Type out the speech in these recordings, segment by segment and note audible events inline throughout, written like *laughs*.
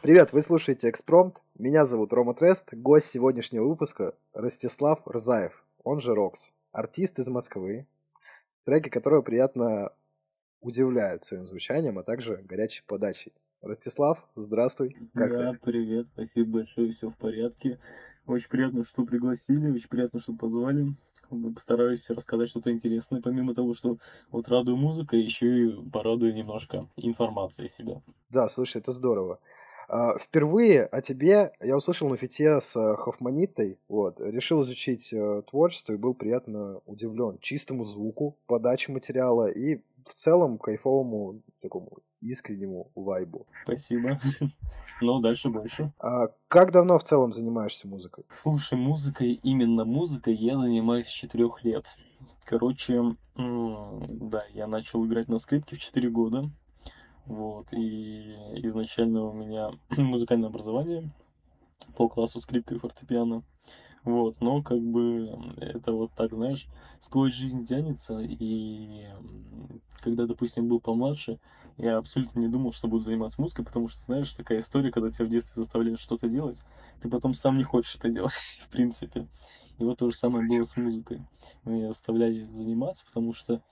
Привет, вы слушаете Экспромт. Меня зовут Рома Трест. Гость сегодняшнего выпуска Ростислав Рзаев, он же Рокс. Артист из Москвы, треки которого приятно удивляют своим звучанием, а также горячей подачей. Ростислав, здравствуй. Как да, ты? привет, спасибо большое, все в порядке. Очень приятно, что пригласили, очень приятно, что позвали. Постараюсь рассказать что-то интересное, помимо того, что вот радую музыкой, еще и порадую немножко информацией себя. Да, слушай, это здорово. А, впервые о тебе я услышал на фите с э, Хофманитой, вот, решил изучить э, творчество и был приятно удивлен чистому звуку, подаче материала и в целом кайфовому такому искреннему вайбу. Спасибо. *laughs* Ну, дальше больше. А как давно в целом занимаешься музыкой? Слушай, музыкой, именно музыкой я занимаюсь с четырех лет. Короче, да, я начал играть на скрипке в 4 года. Вот, и изначально у меня *clears throat* музыкальное образование по классу скрипка и фортепиано. Вот, но как бы это вот так, знаешь, сквозь жизнь тянется, и когда, допустим, был помладше, я абсолютно не думал, что буду заниматься музыкой, потому что, знаешь, такая история, когда тебя в детстве заставляют что-то делать, ты потом сам не хочешь это делать, *laughs* в принципе. И вот то же самое было с музыкой. Меня заставляли заниматься, потому что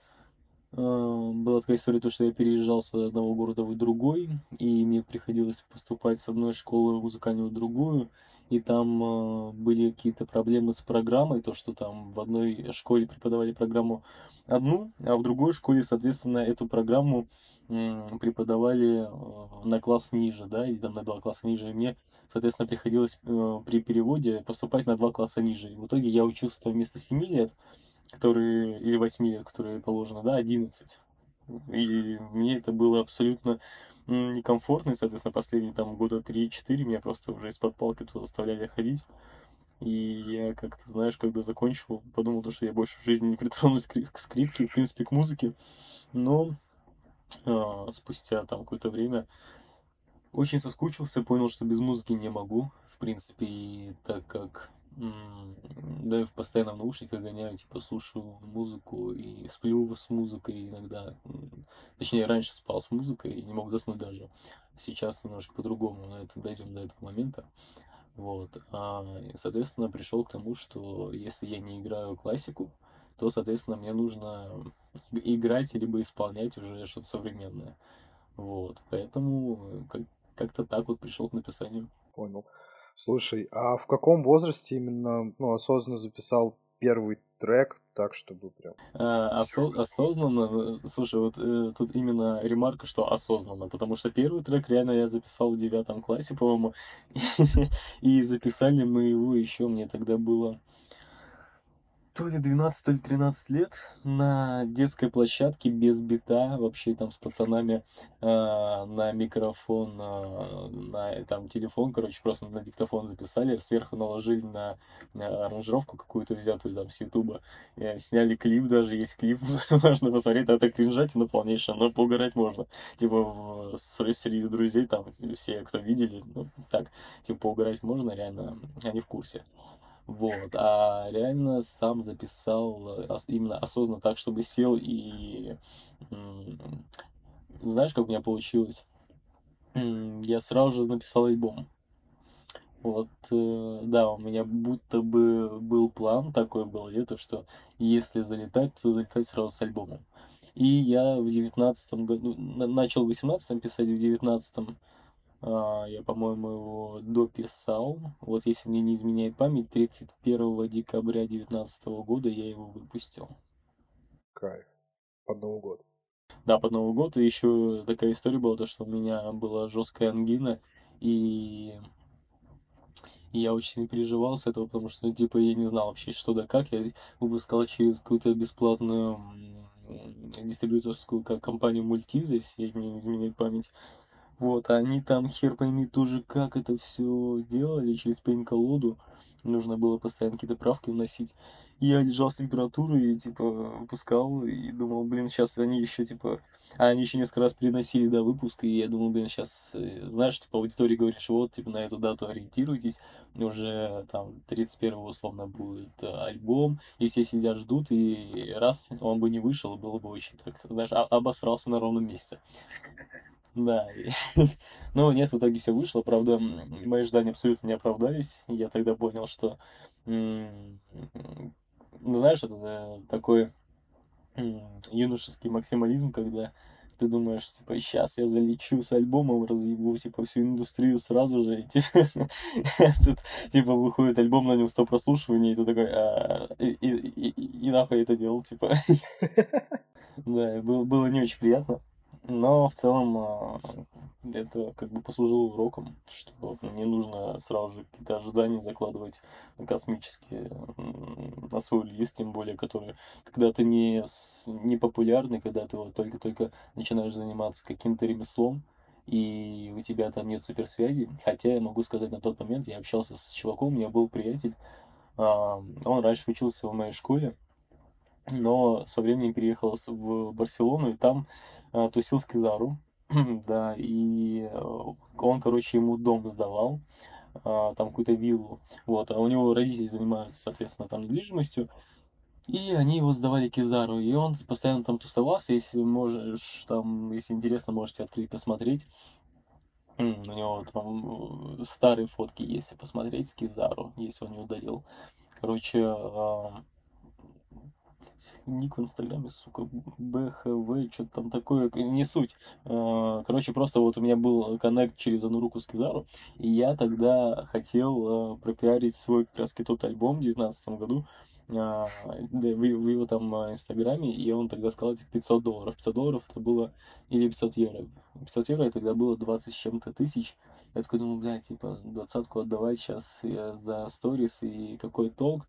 а, была такая история, то, что я переезжал с одного города в другой, и мне приходилось поступать с одной школы музыкальную в другую, и там э, были какие-то проблемы с программой, то, что там в одной школе преподавали программу одну, а в другой школе, соответственно, эту программу э, преподавали э, на класс ниже, да, или там на два класса ниже, и мне, соответственно, приходилось э, при переводе поступать на два класса ниже. И в итоге я учился вместо 7 лет, которые, или 8 лет, которые положено, да, 11. И мне это было абсолютно некомфортно, и, соответственно, последние там года 3-4 меня просто уже из-под палки туда заставляли ходить. И я как-то, знаешь, когда закончил, подумал, то, что я больше в жизни не притронусь к скрипке, в принципе, к музыке. Но спустя там какое-то время очень соскучился, понял, что без музыки не могу, в принципе, и так как да, в постоянном наушниках гоняю, типа, слушаю музыку и сплю с музыкой иногда. Точнее, раньше спал с музыкой и не мог заснуть даже. Сейчас немножко по-другому, но это дойдем до этого момента. Вот. А, соответственно, пришел к тому, что если я не играю классику, то, соответственно, мне нужно играть либо исполнять уже что-то современное. Вот. Поэтому как-то так вот пришел к написанию. Понял. Слушай, а в каком возрасте именно ну, осознанно записал первый трек, так чтобы прям... А, осо- осознанно, э, слушай, вот э, тут именно ремарка, что осознанно, потому что первый трек реально я записал в девятом классе, по-моему, *laughs* и записали мы его еще, мне тогда было то ли 12, то ли 13 лет на детской площадке без бита, вообще там с пацанами э, на микрофон, э, на там телефон, короче, просто на диктофон записали, сверху наложили на, на аранжировку какую-то взятую там с ютуба, э, сняли клип даже, есть клип, *laughs* можно посмотреть, это кринжатина полнейшая, но поугарать можно, типа в, среди друзей там все, кто видели, ну так, типа поугарать можно, реально, они в курсе. Вот, а реально сам записал э, именно осознанно так, чтобы сел и... Знаешь, как у меня получилось? Я сразу же написал альбом. Вот, э, да, у меня будто бы был план такой был, то что если залетать, то залетать сразу с альбомом. И я в девятнадцатом году, начал в восемнадцатом писать, в девятнадцатом я, по-моему, его дописал. Вот если мне не изменяет память, 31 декабря 2019 года я его выпустил. Кайф. Под Новый год. Да, под Новый год. И еще такая история была, то, что у меня была жесткая ангина, и и я очень сильно переживал с этого, потому что, ну, типа, я не знал вообще, что да как. Я выпускал через какую-то бесплатную дистрибьюторскую компанию Мультиза, если мне не изменяет память. Вот, они там, хер пойми, тоже как это все делали через пень-колоду. Нужно было постоянно какие-то правки вносить. И я лежал с температурой и, типа, выпускал, и думал, блин, сейчас они еще, типа... А они еще несколько раз переносили до выпуска, и я думал, блин, сейчас, э, знаешь, типа, аудитории говоришь, вот, типа, на эту дату ориентируйтесь, уже, там, 31 условно будет э, альбом, и все сидят, ждут, и раз он бы не вышел, было бы очень, так, знаешь, обосрался на ровном месте. Да. *laughs* Ну, нет, в итоге все вышло. Правда, мои ожидания абсолютно не оправдались. Я тогда понял, что... Знаешь, это такой юношеский максимализм, когда ты думаешь, типа, сейчас я залечу с альбомом, разъебу, типа, всю индустрию сразу же, и, типа, *laughs* типа, выходит альбом, на нем 100 прослушиваний, и ты такой, а, и, нахуй это делал, типа. *laughs* Да, было не очень приятно. Но в целом а, это как бы послужило уроком, что не нужно сразу же какие-то ожидания закладывать космические на свой лист, тем более, который, когда ты не, не популярный, когда ты вот только-только начинаешь заниматься каким-то ремеслом, и у тебя там нет суперсвязи. Хотя я могу сказать, на тот момент я общался с чуваком, у меня был приятель, а, он раньше учился в моей школе, но со временем переехал в Барселону, и там а, тусил с Кизару, *clears throat* да, и э, он, короче, ему дом сдавал, а, там какую-то виллу, вот, а у него родители занимаются, соответственно, там недвижимостью, и они его сдавали Кизару, и он постоянно там тусовался, если можешь, там, если интересно, можете открыть, посмотреть, у него там э, старые фотки, если посмотреть с Кизару, если он не удалил. Короче, ник в Инстаграме, сука, БХВ, что-то там такое, не суть. А, короче, просто вот у меня был коннект через одну руку с Кизару, и я тогда хотел а, пропиарить свой как раз тот альбом в 2019 году, а, в, в его там инстаграме, и он тогда сказал, типа, 500 долларов. 500 долларов это было, или 500 евро. 500 евро тогда было 20 с чем-то тысяч. Я такой думаю, блядь, типа, двадцатку отдавать сейчас за сторис, и какой толк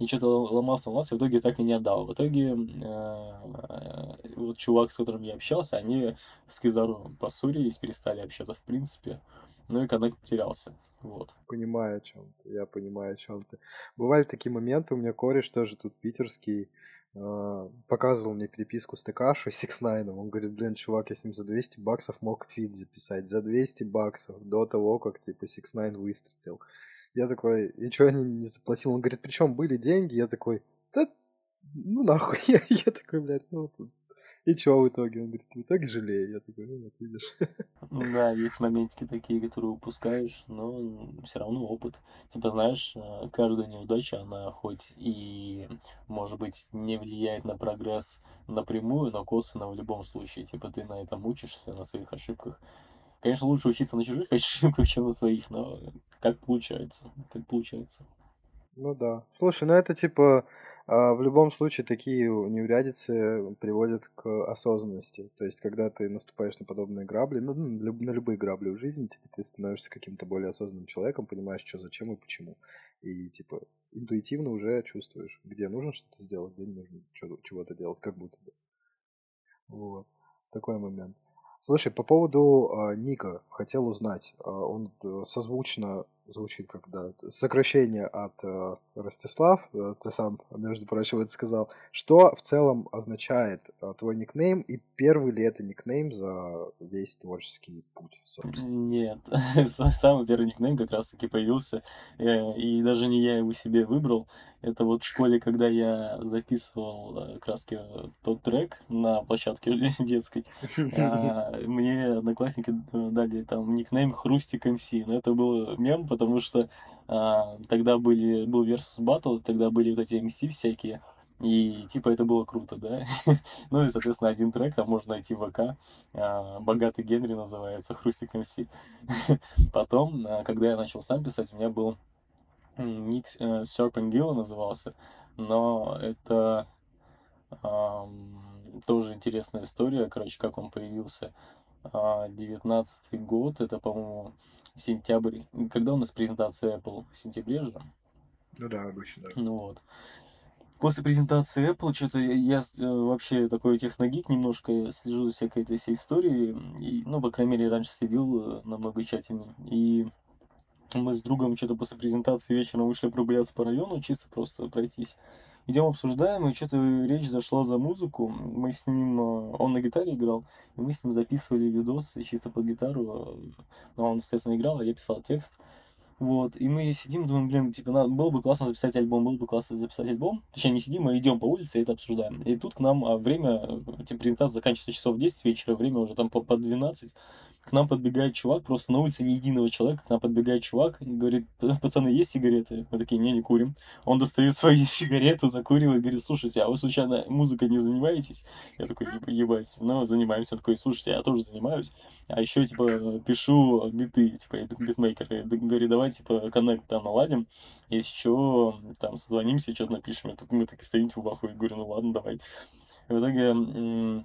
и что-то ломался, ломался, в итоге так и не отдал. В итоге э, вот чувак, с которым я общался, они с Кизару поссорились, перестали общаться в принципе. Ну и коннект потерялся. Вот. Понимаю о чем ты, я понимаю о чем ты. Бывали такие моменты, у меня кореш тоже тут питерский, э, показывал мне переписку с ТКшей, 6 Он говорит, блин, чувак, я с ним за 200 баксов мог фит записать. За 200 баксов до того, как типа 6 выстрелил. Я такой, и что, они не заплатил? Он говорит, причем были деньги? Я такой, да ну нахуй. *laughs* Я, я такой, блядь, ну тут... И что в итоге? Он говорит, в итоге жалею. Я такой, ну вот видишь. *laughs* Да, есть моментики такие, которые упускаешь, но все равно опыт. Типа, знаешь, э, каждая неудача, она хоть и, может быть, не влияет на прогресс напрямую, но косвенно в любом случае. Типа, ты на этом учишься, на своих ошибках. Конечно, лучше учиться на чужих *laughs* ошибках, чем на своих, но как получается, как получается. Ну да. Слушай, ну это типа а, в любом случае такие неурядицы приводят к осознанности. То есть, когда ты наступаешь на подобные грабли, ну, на любые грабли в жизни, типа, ты становишься каким-то более осознанным человеком, понимаешь, что, зачем и почему. И, типа, интуитивно уже чувствуешь, где нужно что-то сделать, где не нужно чего-то делать, как будто бы. Вот. Такой момент. Слушай, по поводу а, ника хотел узнать. А, он э, созвучно звучит как да, сокращение от э, Ростислав, э, ты сам, между прочим, это сказал. Что в целом означает э, твой никнейм и первый ли это никнейм за весь творческий путь, собственно? Нет, *laughs* самый первый никнейм как раз-таки появился, э, и даже не я его себе выбрал. Это вот в школе, когда я записывал э, краски тот трек на площадке *laughs* детской, а, *laughs* мне одноклассники дали там никнейм Хрустик МС. Но это был мем, потому что а, тогда были, был Versus Battle, тогда были вот эти MC всякие, и типа это было круто, да. *laughs* ну и, соответственно, один трек там можно найти в ВК. А, Богатый Генри называется, Хрустик МС. *laughs* Потом, а, когда я начал сам писать, у меня был ник э, Serpent Gill назывался, но это тоже интересная история, короче, как он появился. Девятнадцатый год, это, по-моему, сентябрь. Когда у нас презентация Apple? В сентябре же? Ну да, обычно, да. Ну вот. После презентации Apple что-то я э, вообще такой техногик немножко слежу за всякой этой всей историей. И, ну, по крайней мере, раньше следил э, намного тщательнее. И мы с другом что-то после презентации вечером вышли прогуляться по району, чисто просто пройтись. Идем обсуждаем, и что-то речь зашла за музыку. Мы с ним, э, он на гитаре играл, и мы с ним записывали видос чисто под гитару. Он, естественно, играл, а я писал текст. Вот, и мы сидим, думаем, блин, типа, надо, было бы классно записать альбом, было бы классно записать альбом. Точнее, не сидим, мы идем по улице и это обсуждаем. И тут к нам а время, типа, презентация заканчивается часов в 10 вечера, время уже там по, по 12. К нам подбегает чувак, просто на улице ни единого человека, к нам подбегает чувак говорит, пацаны, есть сигареты? Мы такие, не, не курим. Он достает свою *laughs* сигарету, закуривает, говорит, слушайте, а вы случайно музыкой не занимаетесь? Я такой, ебать, ну, занимаемся. Он такой, слушайте, я тоже занимаюсь. А еще, типа, пишу биты, типа, я битмейкер. Я говорю, давай, типа, коннект там наладим, если что, там, созвонимся, что-то напишем. Мы так и стоим, типа, в ахуе. Говорю, ну ладно, давай. И в итоге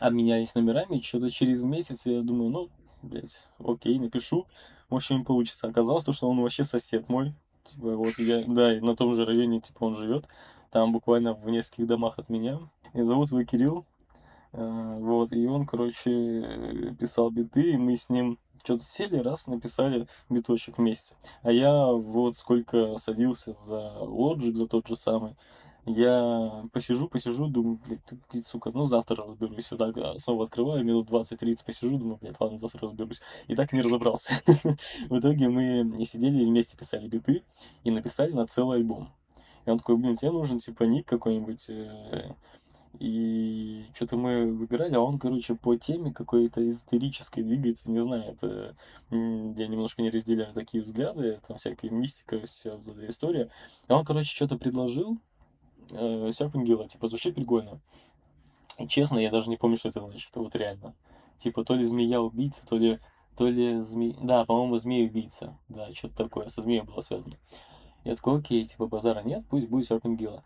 обменялись номерами, что-то через месяц я думаю, ну, блядь, окей, напишу, может, что-нибудь получится. Оказалось, то, что он вообще сосед мой, типа, вот я, да, на том же районе, типа, он живет, там буквально в нескольких домах от меня, и зовут его Кирилл, э, вот, и он, короче, писал биты, и мы с ним что-то сели, раз, написали биточек вместе. А я вот сколько садился за лоджик, за тот же самый, я посижу, посижу, думаю, блядь, сука, ну завтра разберусь. Вот так а, снова открываю, минут 20-30 посижу, думаю, блядь, ладно, завтра разберусь. И так не разобрался. *laughs* В итоге мы не сидели и вместе писали биты и написали на целый альбом. И он такой, блин, тебе нужен типа ник какой-нибудь. Э, и что-то мы выбирали, а он, короче, по теме какой-то эзотерической двигается, не знаю, это я немножко не разделяю такие взгляды, там всякая мистика, вся эта история. И он, короче, что-то предложил, э, Серпенгила, типа, звучит прикольно. И честно, я даже не помню, что это значит, вот реально. Типа, то ли змея-убийца, то ли, то ли змея... Да, по-моему, змея-убийца. Да, что-то такое, со змеей было связано. Я такой, окей, типа, базара нет, пусть будет Серпенгила.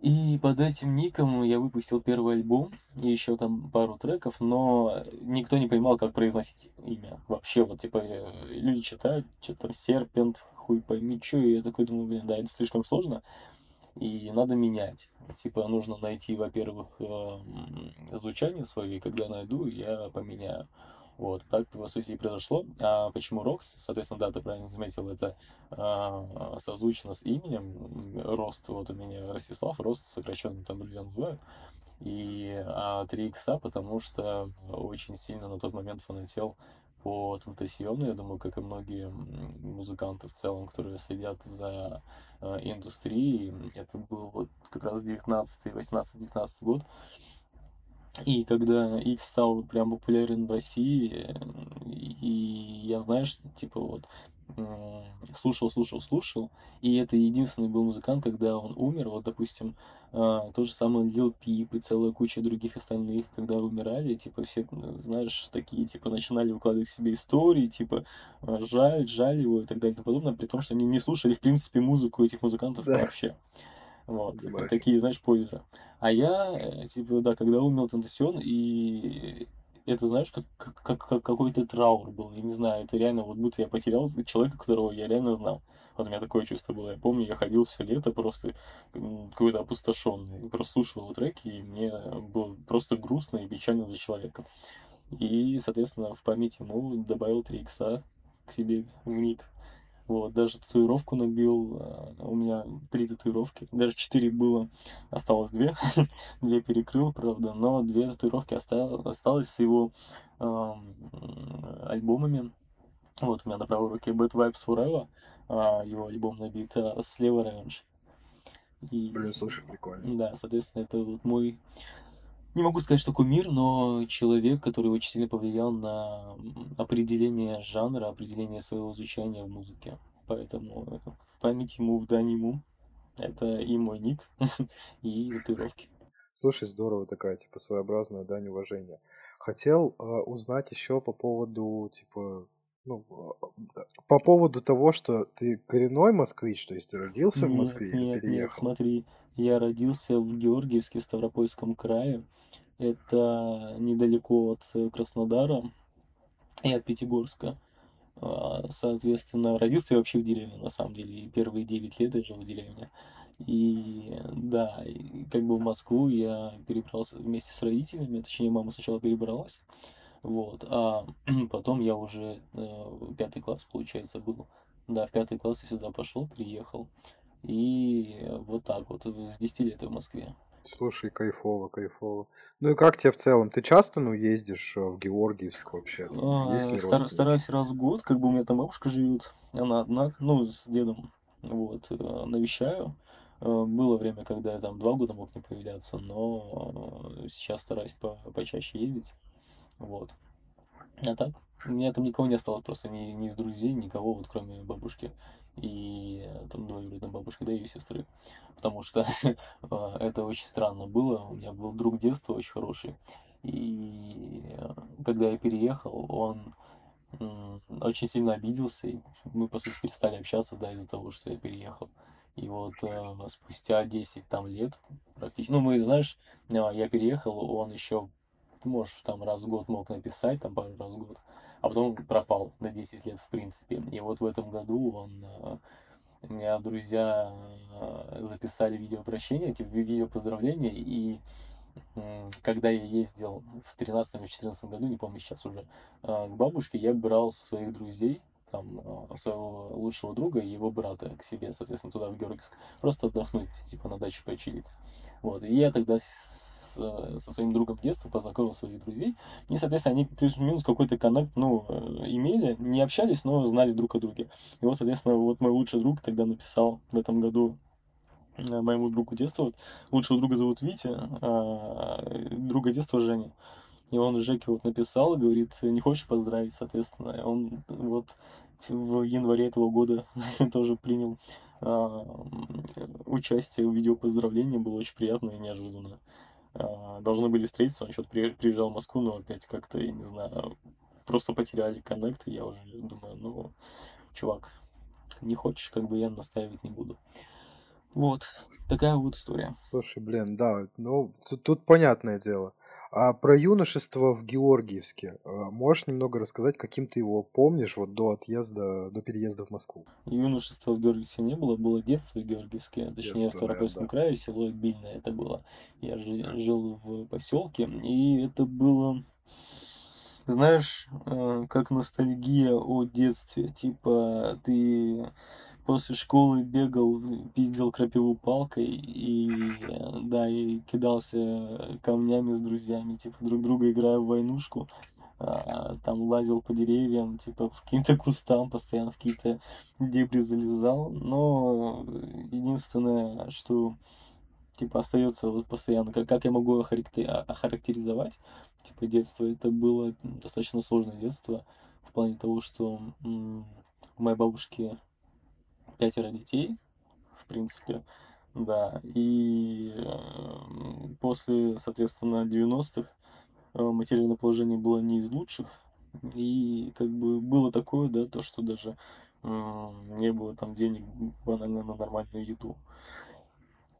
И под этим ником я выпустил первый альбом, и еще там пару треков, но никто не понимал, как произносить имя. Вообще, вот, типа, э, люди читают, что там, серпент, хуй пойми, что, и я такой думаю, блин, да, это слишком сложно и надо менять. Типа нужно найти, во-первых, эм, звучание свое, и когда найду, я поменяю. Вот, так, по сути, и произошло. А почему Рокс? Соответственно, да, ты правильно заметил, это а, созвучно с именем. Рост, вот у меня Ростислав, Рост, сокращенно там друзья называют. И а, 3 икса, потому что очень сильно на тот момент фанател по Тентасиону, я думаю, как и многие музыканты в целом, которые следят за э, индустрией. Это был вот как раз 19 18 19 год. И когда X стал прям популярен в России, и я, знаешь, типа вот слушал, слушал, слушал, и это единственный был музыкант, когда он умер, вот, допустим, а, то же самое Лил Пип и целая куча других остальных, когда умирали, типа, все, знаешь, такие, типа, начинали выкладывать себе истории, типа, а, жаль, жаль его и так далее и подобное, при том, что они не слушали, в принципе, музыку этих музыкантов да. вообще. Вот, Понимаю. такие, знаешь, позеры. А я, э, типа, да, когда умер Тентасион, и это, знаешь, как, как, как какой-то траур был. Я не знаю, это реально, вот будто я потерял человека, которого я реально знал. Вот у меня такое чувство было. Я помню, я ходил все лето просто какой-то опустошенный. Просто слушал его треки, и мне было просто грустно и печально за человека. И, соответственно, в память ему добавил 3 икса к себе в ник. Вот, даже татуировку набил. А, у меня три татуировки. Даже четыре было. Осталось две. *laughs* две перекрыл, правда. Но две татуировки осталось, осталось с его э, альбомами. Вот у меня на правой руке Bad Vibes Forever. Э, его альбом набит. А слева Revenge. И, Блин, слушай, прикольно. Да, соответственно, это вот мой не могу сказать, что кумир, но человек, который очень сильно повлиял на определение жанра, определение своего звучания в музыке. Поэтому в память ему, в дань ему. Это и мой ник, *laughs* и татуировки. Слушай, здорово такая, типа, своеобразная дань уважения. Хотел э, узнать еще по поводу, типа, ну, а, по поводу того, что ты коренной москвич, то есть ты родился нет, в Москве нет, Нет, смотри, я родился в Георгиевске, в Ставропольском крае. Это недалеко от э, Краснодара и от Пятигорска. А, соответственно, родился я вообще в деревне, на самом деле. И первые 9 лет я жил в деревне. И да, и как бы в Москву я перебрался вместе с родителями, точнее, мама сначала перебралась, вот, а *clears throat* потом я уже э, пятый класс, получается, был. Да, в пятый класс я сюда пошел, приехал. И вот так вот, с 10 лет в Москве. Слушай, кайфово, кайфово. Ну и как тебе в целом? Ты часто, ну, ездишь э, в Георгиевск вообще? А, стар- стараюсь раз в год, как бы у меня там бабушка живет, она одна, ну, с дедом, вот, э, навещаю. Э, было время, когда я там два года мог не появляться, но сейчас стараюсь по почаще ездить, вот. А так, у меня там никого не осталось, просто ни, ни из друзей, никого, вот кроме бабушки и там двоюродной бабушки, да, ее сестры. Потому что а, *laughs* это очень странно было. У меня был друг детства очень хороший. И когда я переехал, он очень сильно обиделся, и мы, по сути, перестали общаться, да, из-за того, что я переехал. И вот э, спустя 10 там лет практически, ну, мы, знаешь, я переехал, он еще, может, там раз в год мог написать, там пару раз в год, а потом пропал на 10 лет, в принципе. И вот в этом году он, э, у меня друзья э, записали видеообращение, типа видео поздравления, и когда я ездил в 13 или 14 году, не помню сейчас уже, э, к бабушке, я брал своих друзей, там, своего лучшего друга и его брата к себе, соответственно, туда, в Георгиевск, просто отдохнуть, типа, на даче почилить. Вот, и я тогда Э, со своим другом детства, познакомил своих друзей. И, соответственно, они плюс-минус какой-то коннект, ну, э, имели, не общались, но знали друг о друге. И вот, соответственно, вот мой лучший друг тогда написал в этом году э, моему другу детства, лучшего друга зовут Витя, а друга детства Женя. И он Жеке вот написал, говорит, не хочешь поздравить, соответственно. Он вот в январе этого года *laughs* тоже принял а, участие в видео поздравления, было очень приятно и неожиданно. А, должны были встретиться, он что-то приезжал в Москву, но опять как-то, я не знаю, просто потеряли коннект, и я уже думаю, ну, чувак, не хочешь, как бы я настаивать не буду. Вот, такая вот история. Слушай, блин, да, ну, тут, тут понятное дело. А про юношество в Георгиевске а, можешь немного рассказать, каким ты его помнишь вот до отъезда, до переезда в Москву? Юношества в Георгиевске не было, было детство в Георгиевске, точнее детство, в Ставропольском да, крае, село Бильное это было. Я жил в поселке, и это было знаешь, э, как ностальгия о детстве. Типа, ты после школы бегал, пиздил крапиву палкой и, да, и кидался камнями с друзьями, типа, друг друга играя в войнушку. А, там лазил по деревьям, типа, в каким-то кустам, постоянно в какие-то дебри залезал. Но единственное, что типа остается вот постоянно, как, как я могу охарактеризовать, типа, детство, это было достаточно сложное детство в плане того, что у моей бабушки пятеро детей, в принципе, да, и после, соответственно, 90-х э, материальное положение было не из лучших, и как бы было такое, да, то, что даже не было там денег банально на нормальную еду.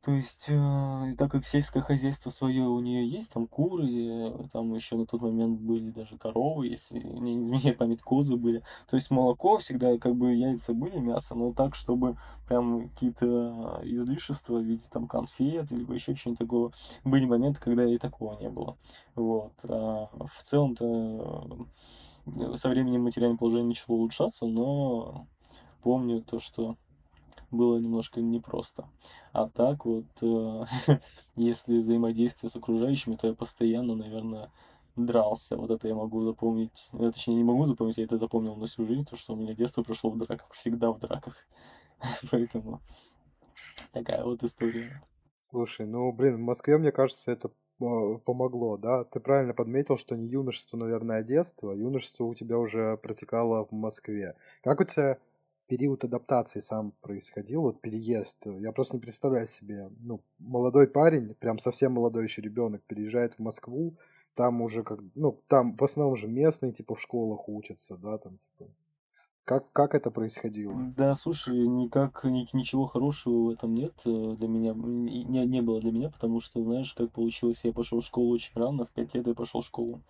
То есть, э, так как сельское хозяйство свое у нее есть, там куры, э, там еще на тот момент были даже коровы, если не изменяет память, козы были. То есть молоко всегда, как бы яйца были, мясо, но так, чтобы прям какие-то излишества в виде там конфет или еще чего-нибудь такого. Были моменты, когда и такого не было. Вот. А в целом-то э, со временем материальное положение начало улучшаться, но помню то, что было немножко непросто. А так вот, э, *laughs* если взаимодействие с окружающими, то я постоянно, наверное, дрался. Вот это я могу запомнить. Я, точнее, не могу запомнить, я это запомнил на всю жизнь, то, что у меня детство прошло в драках. Всегда в драках. *laughs* Поэтому такая вот история. Слушай, ну, блин, в Москве, мне кажется, это помогло, да? Ты правильно подметил, что не юношество, наверное, а детство. Юношество у тебя уже протекало в Москве. Как у тебя период адаптации сам происходил, вот переезд. Я просто не представляю себе, ну, молодой парень, прям совсем молодой еще ребенок, переезжает в Москву, там уже как, ну, там в основном же местные, типа, в школах учатся, да, там, типа. Как, как это происходило? Да, слушай, никак, ни, ничего хорошего в этом нет э, для меня, не, не было для меня, потому что, знаешь, как получилось, я пошел в школу очень рано, в 5 лет я пошел в школу.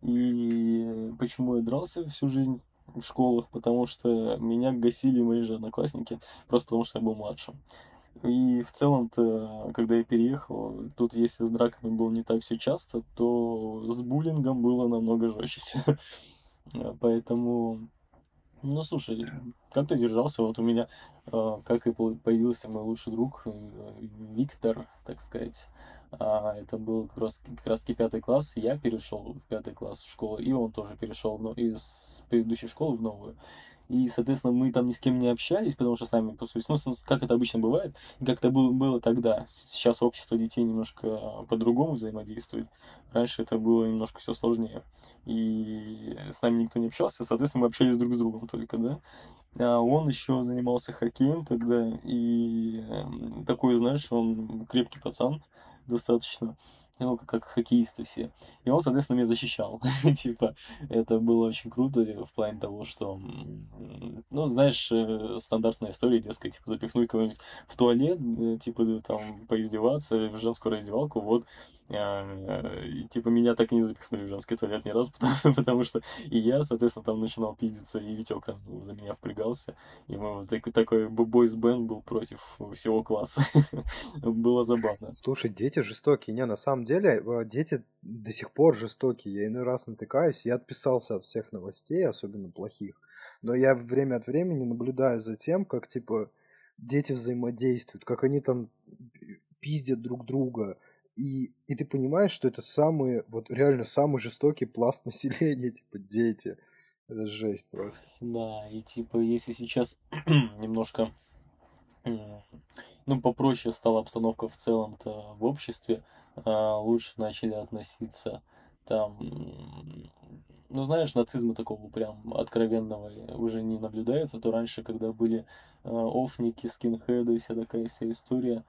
И почему я дрался всю жизнь? В школах, потому что меня гасили мои же одноклассники, просто потому что я был младшим. И в целом-то, когда я переехал, тут если с драками было не так все часто, то с буллингом было намного жестче. *laughs* Поэтому, ну слушай, как ты держался? Вот у меня, э, как и появился мой лучший друг э, Виктор, так сказать, а, это был как раз, как раз пятый класс, я перешел в пятый класс в школу, и он тоже перешел но из предыдущей школы в новую. и, соответственно, мы там ни с кем не общались, потому что с нами, по сути, ну, как это обычно бывает, как это было, было тогда. Сейчас общество детей немножко по-другому взаимодействует. Раньше это было немножко все сложнее. И с нами никто не общался, соответственно, мы общались друг с другом только, да. А он еще занимался хоккеем тогда, и эм, такой, знаешь, он крепкий пацан достаточно ну, как, как хоккеисты все. И он, соответственно, меня защищал. *laughs* типа, это было очень круто в плане того, что, ну, знаешь, э, стандартная история, дескать, типа, запихнуть кого-нибудь в туалет, э, типа, там, поиздеваться в женскую раздевалку, вот, э, и, типа, меня так и не запихнули в женский туалет ни разу, *laughs* потому, потому что и я, соответственно, там начинал пиздиться, и Витек там за меня впрягался, и мы вот такой, такой бойс-бенд был против всего класса. *laughs* было забавно. Слушай, дети жестокие, не, на самом деле э, дети до сих пор жестокие. Я иной раз натыкаюсь, я отписался от всех новостей, особенно плохих. Но я время от времени наблюдаю за тем, как, типа, дети взаимодействуют, как они там пиздят друг друга. И, и ты понимаешь, что это самый, вот реально самый жестокий пласт *laughs* населения, типа, дети. Это жесть просто. Да, и типа, если сейчас *clears throat* немножко ну, попроще стала обстановка в целом-то в обществе, лучше начали относиться там, ну, знаешь, нацизма такого прям откровенного уже не наблюдается, то раньше, когда были э, офники, скинхеды, вся такая вся история,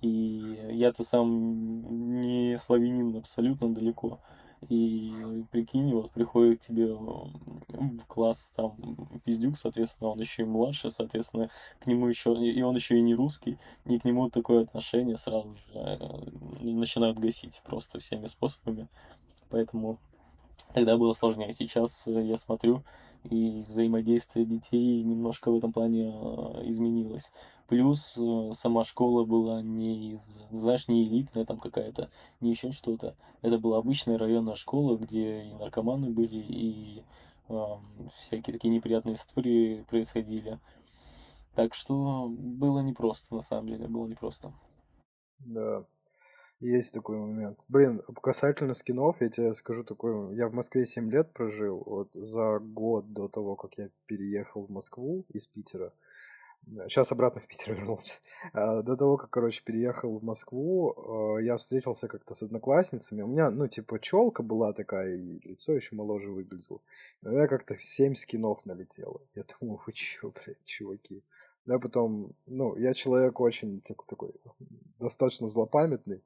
и я-то сам не славянин абсолютно далеко, и прикинь, вот приходит тебе в класс там пиздюк, соответственно, он еще и младше, соответственно, к нему еще, и он еще и не русский, и к нему такое отношение сразу же э, начинают гасить просто всеми способами. Поэтому тогда было сложнее. Сейчас э, я смотрю, и взаимодействие детей немножко в этом плане э, изменилось. Плюс э, сама школа была не из, знаешь, не элитная там какая-то, не еще что-то. Это была обычная районная школа, где и наркоманы были, и э, всякие такие неприятные истории происходили. Так что было непросто, на самом деле, было непросто. Да, есть такой момент. Блин, касательно скинов, я тебе скажу такой, я в Москве 7 лет прожил, вот за год до того, как я переехал в Москву из Питера, Сейчас обратно в Питер *laughs* вернулся. А, до того, как, короче, переехал в Москву, а, я встретился как-то с одноклассницами. У меня, ну, типа, челка была такая, и лицо еще моложе выглядело. Но я как-то семь скинов налетело. Я думаю, вы чё, блядь, чуваки? Я потом, ну, я человек очень такой, достаточно злопамятный.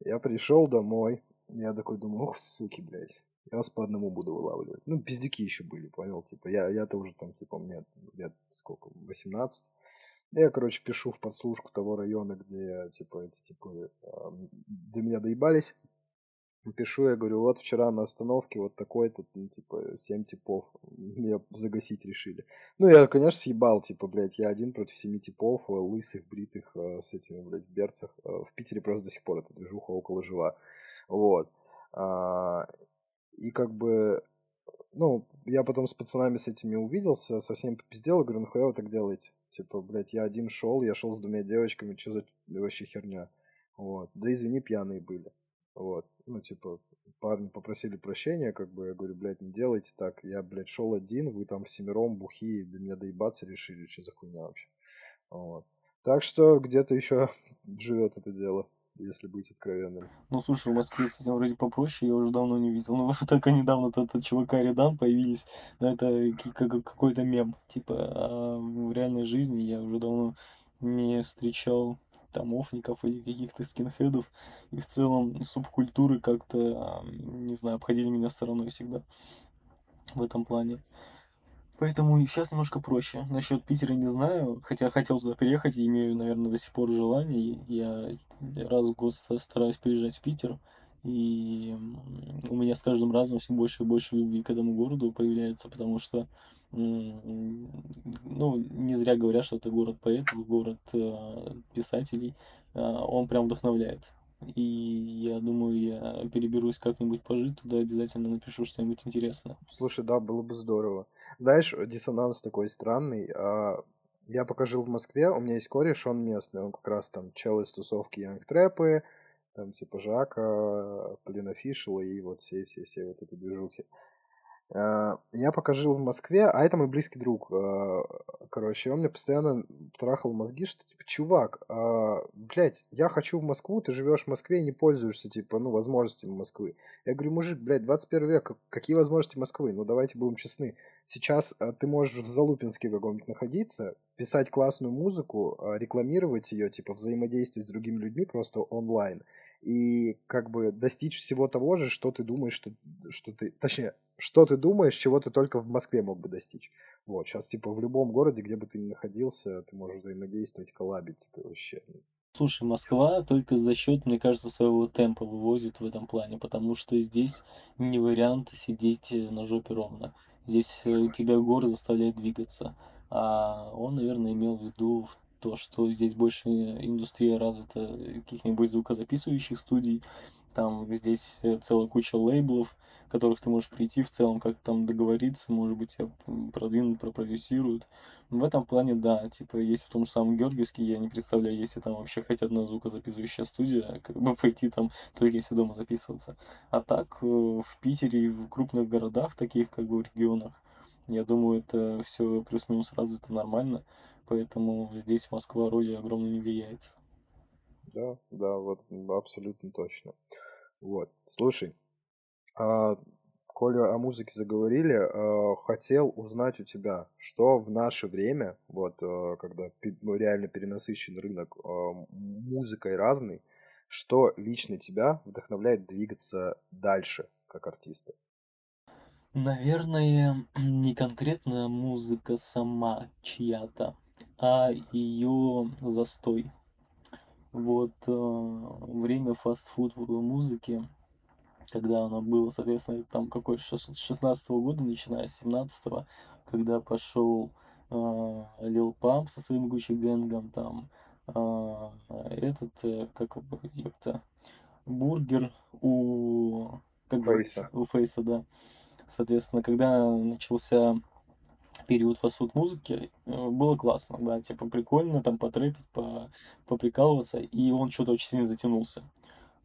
Я пришел домой, я такой думаю, ух, суки, блядь. Я вас по одному буду вылавливать. Ну, пиздюки еще были, понял? Типа, я, я-то уже там, типа, мне лет сколько, 18. Я, короче, пишу в подслушку того района, где, типа, эти, типа, до меня доебались. Пишу, я говорю, вот вчера на остановке вот такой-то, ну, типа, семь типов меня загасить решили. Ну, я, конечно, съебал, типа, блядь, я один против семи типов, э, лысых, бритых, э, с этими, блядь, берцах. Э, в Питере просто до сих пор эта движуха около жива. Вот. И как бы, ну, я потом с пацанами с этими увиделся, совсем попиздел, и говорю, нахуя вы так делаете? Типа, блядь, я один шел, я шел с двумя девочками, что за вообще херня? Вот. Да извини, пьяные были. Вот. Ну, типа, парни попросили прощения, как бы, я говорю, блядь, не делайте так. Я, блядь, шел один, вы там в семером бухие, до меня доебаться решили, что за хуйня вообще. Вот. Так что где-то еще *laughs* живет это дело если быть откровенным. Ну, слушай, в Москве с этим вроде попроще, я уже давно не видел. Ну, *laughs* только недавно-то этот чувака Редан появились, но это как какой-то мем. Типа, а в реальной жизни я уже давно не встречал там офников или каких-то скинхедов. И в целом субкультуры как-то, не знаю, обходили меня стороной всегда в этом плане. Поэтому сейчас немножко проще. Насчет Питера не знаю, хотя хотел туда переехать имею, наверное, до сих пор желание. Я раз в год стараюсь приезжать в Питер, и у меня с каждым разом все больше и больше любви к этому городу появляется, потому что ну, не зря говорят, что это город поэтов, город э, писателей. Э, он прям вдохновляет. И я думаю, я переберусь как-нибудь пожить туда, обязательно напишу что-нибудь интересное. Слушай, да, было бы здорово. Знаешь, диссонанс такой странный. А, я пока жил в Москве, у меня есть кореш, он местный, он как раз там чел из тусовки Young Трэпы, там типа Жака, Полина Фишела и вот все-все-все вот эти движухи. А, я пока жил в Москве, а это мой близкий друг, а, короче, он мне постоянно трахал мозги, что, типа, чувак, а, блядь, я хочу в Москву, ты живешь в Москве и не пользуешься, типа, ну, возможностями Москвы. Я говорю, мужик, блядь, 21 век, какие возможности Москвы? Ну, давайте будем честны. Сейчас ты можешь в Залупинске каком-нибудь находиться, писать классную музыку, рекламировать ее, типа, взаимодействовать с другими людьми просто онлайн и как бы достичь всего того же, что ты думаешь, что, что ты... Точнее, что ты думаешь, чего ты только в Москве мог бы достичь. Вот, сейчас, типа, в любом городе, где бы ты ни находился, ты можешь взаимодействовать, коллабить, типа, вообще. Слушай, Москва только за счет, мне кажется, своего темпа вывозит в этом плане, потому что здесь не вариант сидеть э, на жопе ровно. Здесь э, тебя город заставляет двигаться. А он, наверное, имел в виду то, что здесь больше индустрия развита каких-нибудь звукозаписывающих студий, там здесь целая куча лейблов, которых ты можешь прийти в целом, как там договориться, может быть, тебя продвинут, пропродюсируют. В этом плане, да, типа, если в том же самом Георгиевске, я не представляю, если там вообще хоть одна звукозаписывающая студия, как бы *laughs* пойти там, только если дома записываться. А так, э, в Питере и в крупных городах, таких как бы в регионах, я думаю, это все плюс-минус развито нормально поэтому здесь Москва вроде огромно не влияет. Да, да, вот абсолютно точно. Вот, слушай, а, коли о музыке заговорили, а, хотел узнать у тебя, что в наше время, вот, а, когда ну, реально перенасыщен рынок а, музыкой разный, что лично тебя вдохновляет двигаться дальше как артиста? Наверное, *clears throat* не конкретно музыка сама чья-то, а ее застой. Вот э, время фастфуд музыки, когда оно было, соответственно, там какой с 16 -го года, начиная с 17 -го, когда пошел э, Лил Памп со своим Гуччи Гэнгом, там э, этот, э, как ёпта, бургер у... Как Фейса. У Фейса, да. Соответственно, когда начался период фастфуд музыки э, было классно, да, типа прикольно там потрэпить, по, поприкалываться, и он что-то очень сильно затянулся.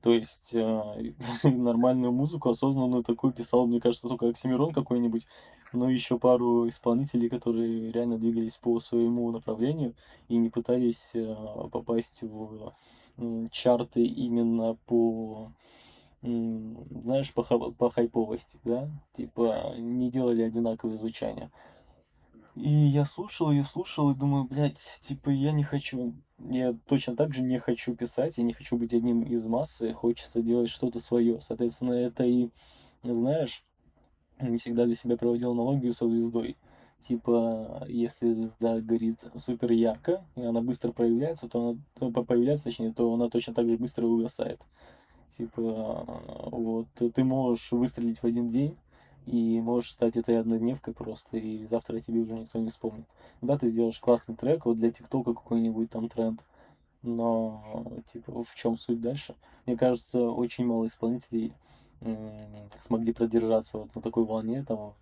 То есть э, *laughs* нормальную музыку, осознанную такую писал, мне кажется, только Оксимирон какой-нибудь, но еще пару исполнителей, которые реально двигались по своему направлению и не пытались э, попасть в э, чарты именно по знаешь, по, по хайповости, да, типа не делали одинаковое звучание. И я слушал ее, слушал и думаю, блядь, типа я не хочу, я точно так же не хочу писать, я не хочу быть одним из массы, хочется делать что-то свое. Соответственно, это и, знаешь, не всегда для себя проводил аналогию со звездой. Типа, если звезда горит супер ярко, и она быстро проявляется, то она появляется, точнее, то она точно так же быстро угасает. Типа, вот ты можешь выстрелить в один день, и можешь стать этой однодневкой просто, и завтра тебе уже никто не вспомнит. Да, ты сделаешь классный трек, вот для ТикТока какой-нибудь там тренд, но, типа, в чем суть дальше? Мне кажется, очень мало исполнителей смогли продержаться вот на такой волне, там,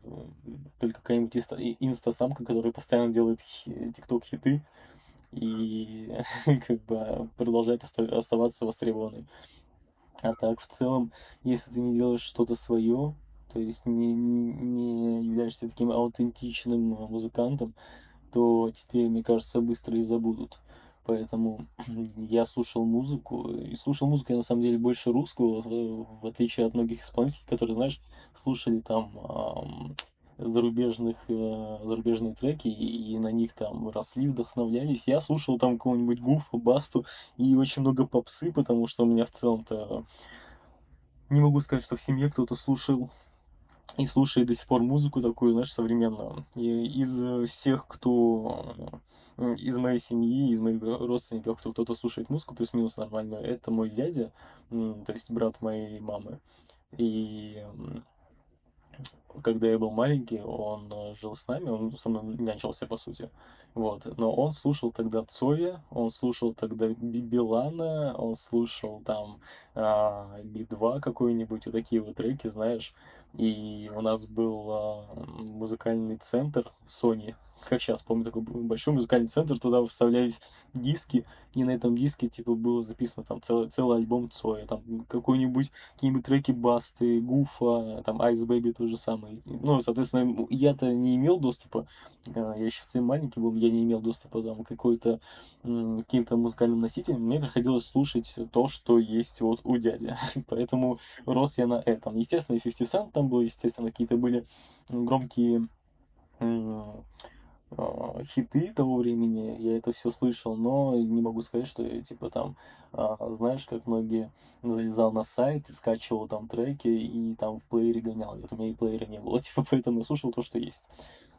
только какая-нибудь инста-самка, которая постоянно делает тикток-хиты, и *laughs* как бы продолжает оставаться востребованной. А так, в целом, если ты не делаешь что-то свое, то есть не, не являешься таким аутентичным музыкантом, то тебе, мне кажется, быстро и забудут. Поэтому *clears throat* я слушал музыку, и слушал музыку я на самом деле больше русского, в отличие от многих исполнителей, которые, знаешь, слушали там зарубежных, э, зарубежные треки и на них там росли, вдохновлялись. Я слушал там какого-нибудь Гуфа, Басту и очень много попсы, потому что у меня в целом-то не могу сказать, что в семье кто-то слушал и слушает до сих пор музыку такую, знаешь, современную. И из всех, кто из моей семьи, из моих родственников, кто кто-то слушает музыку плюс-минус нормальную, это мой дядя, то есть брат моей мамы. И когда я был маленький, он жил с нами, он со мной нянчился, по сути. Вот. Но он слушал тогда Цоя, он слушал тогда Билана, он слушал там а, Би-2 какой-нибудь, вот такие вот треки, знаешь. И у нас был а, музыкальный центр Sony, как сейчас помню, такой большой музыкальный центр, туда вставлялись диски, и на этом диске, типа, было записано там целый, целый альбом Цоя, там какой-нибудь, какие-нибудь треки Басты, Гуфа, там Ice Baby то же самое. Ну, соответственно, я-то не имел доступа, э, я сейчас совсем маленький был, я не имел доступа там какой-то каким-то музыкальным носителям, мне приходилось слушать то, что есть вот у дяди. *laughs* Поэтому рос я на этом. Естественно, и 50 Cent там был, естественно, какие-то были громкие хиты того времени, я это все слышал, но не могу сказать, что я типа там, а, знаешь, как многие залезал на сайт скачивал там треки и там в плеере гонял. Вот у меня и плеера не было, *laughs* типа поэтому я слушал то, что есть.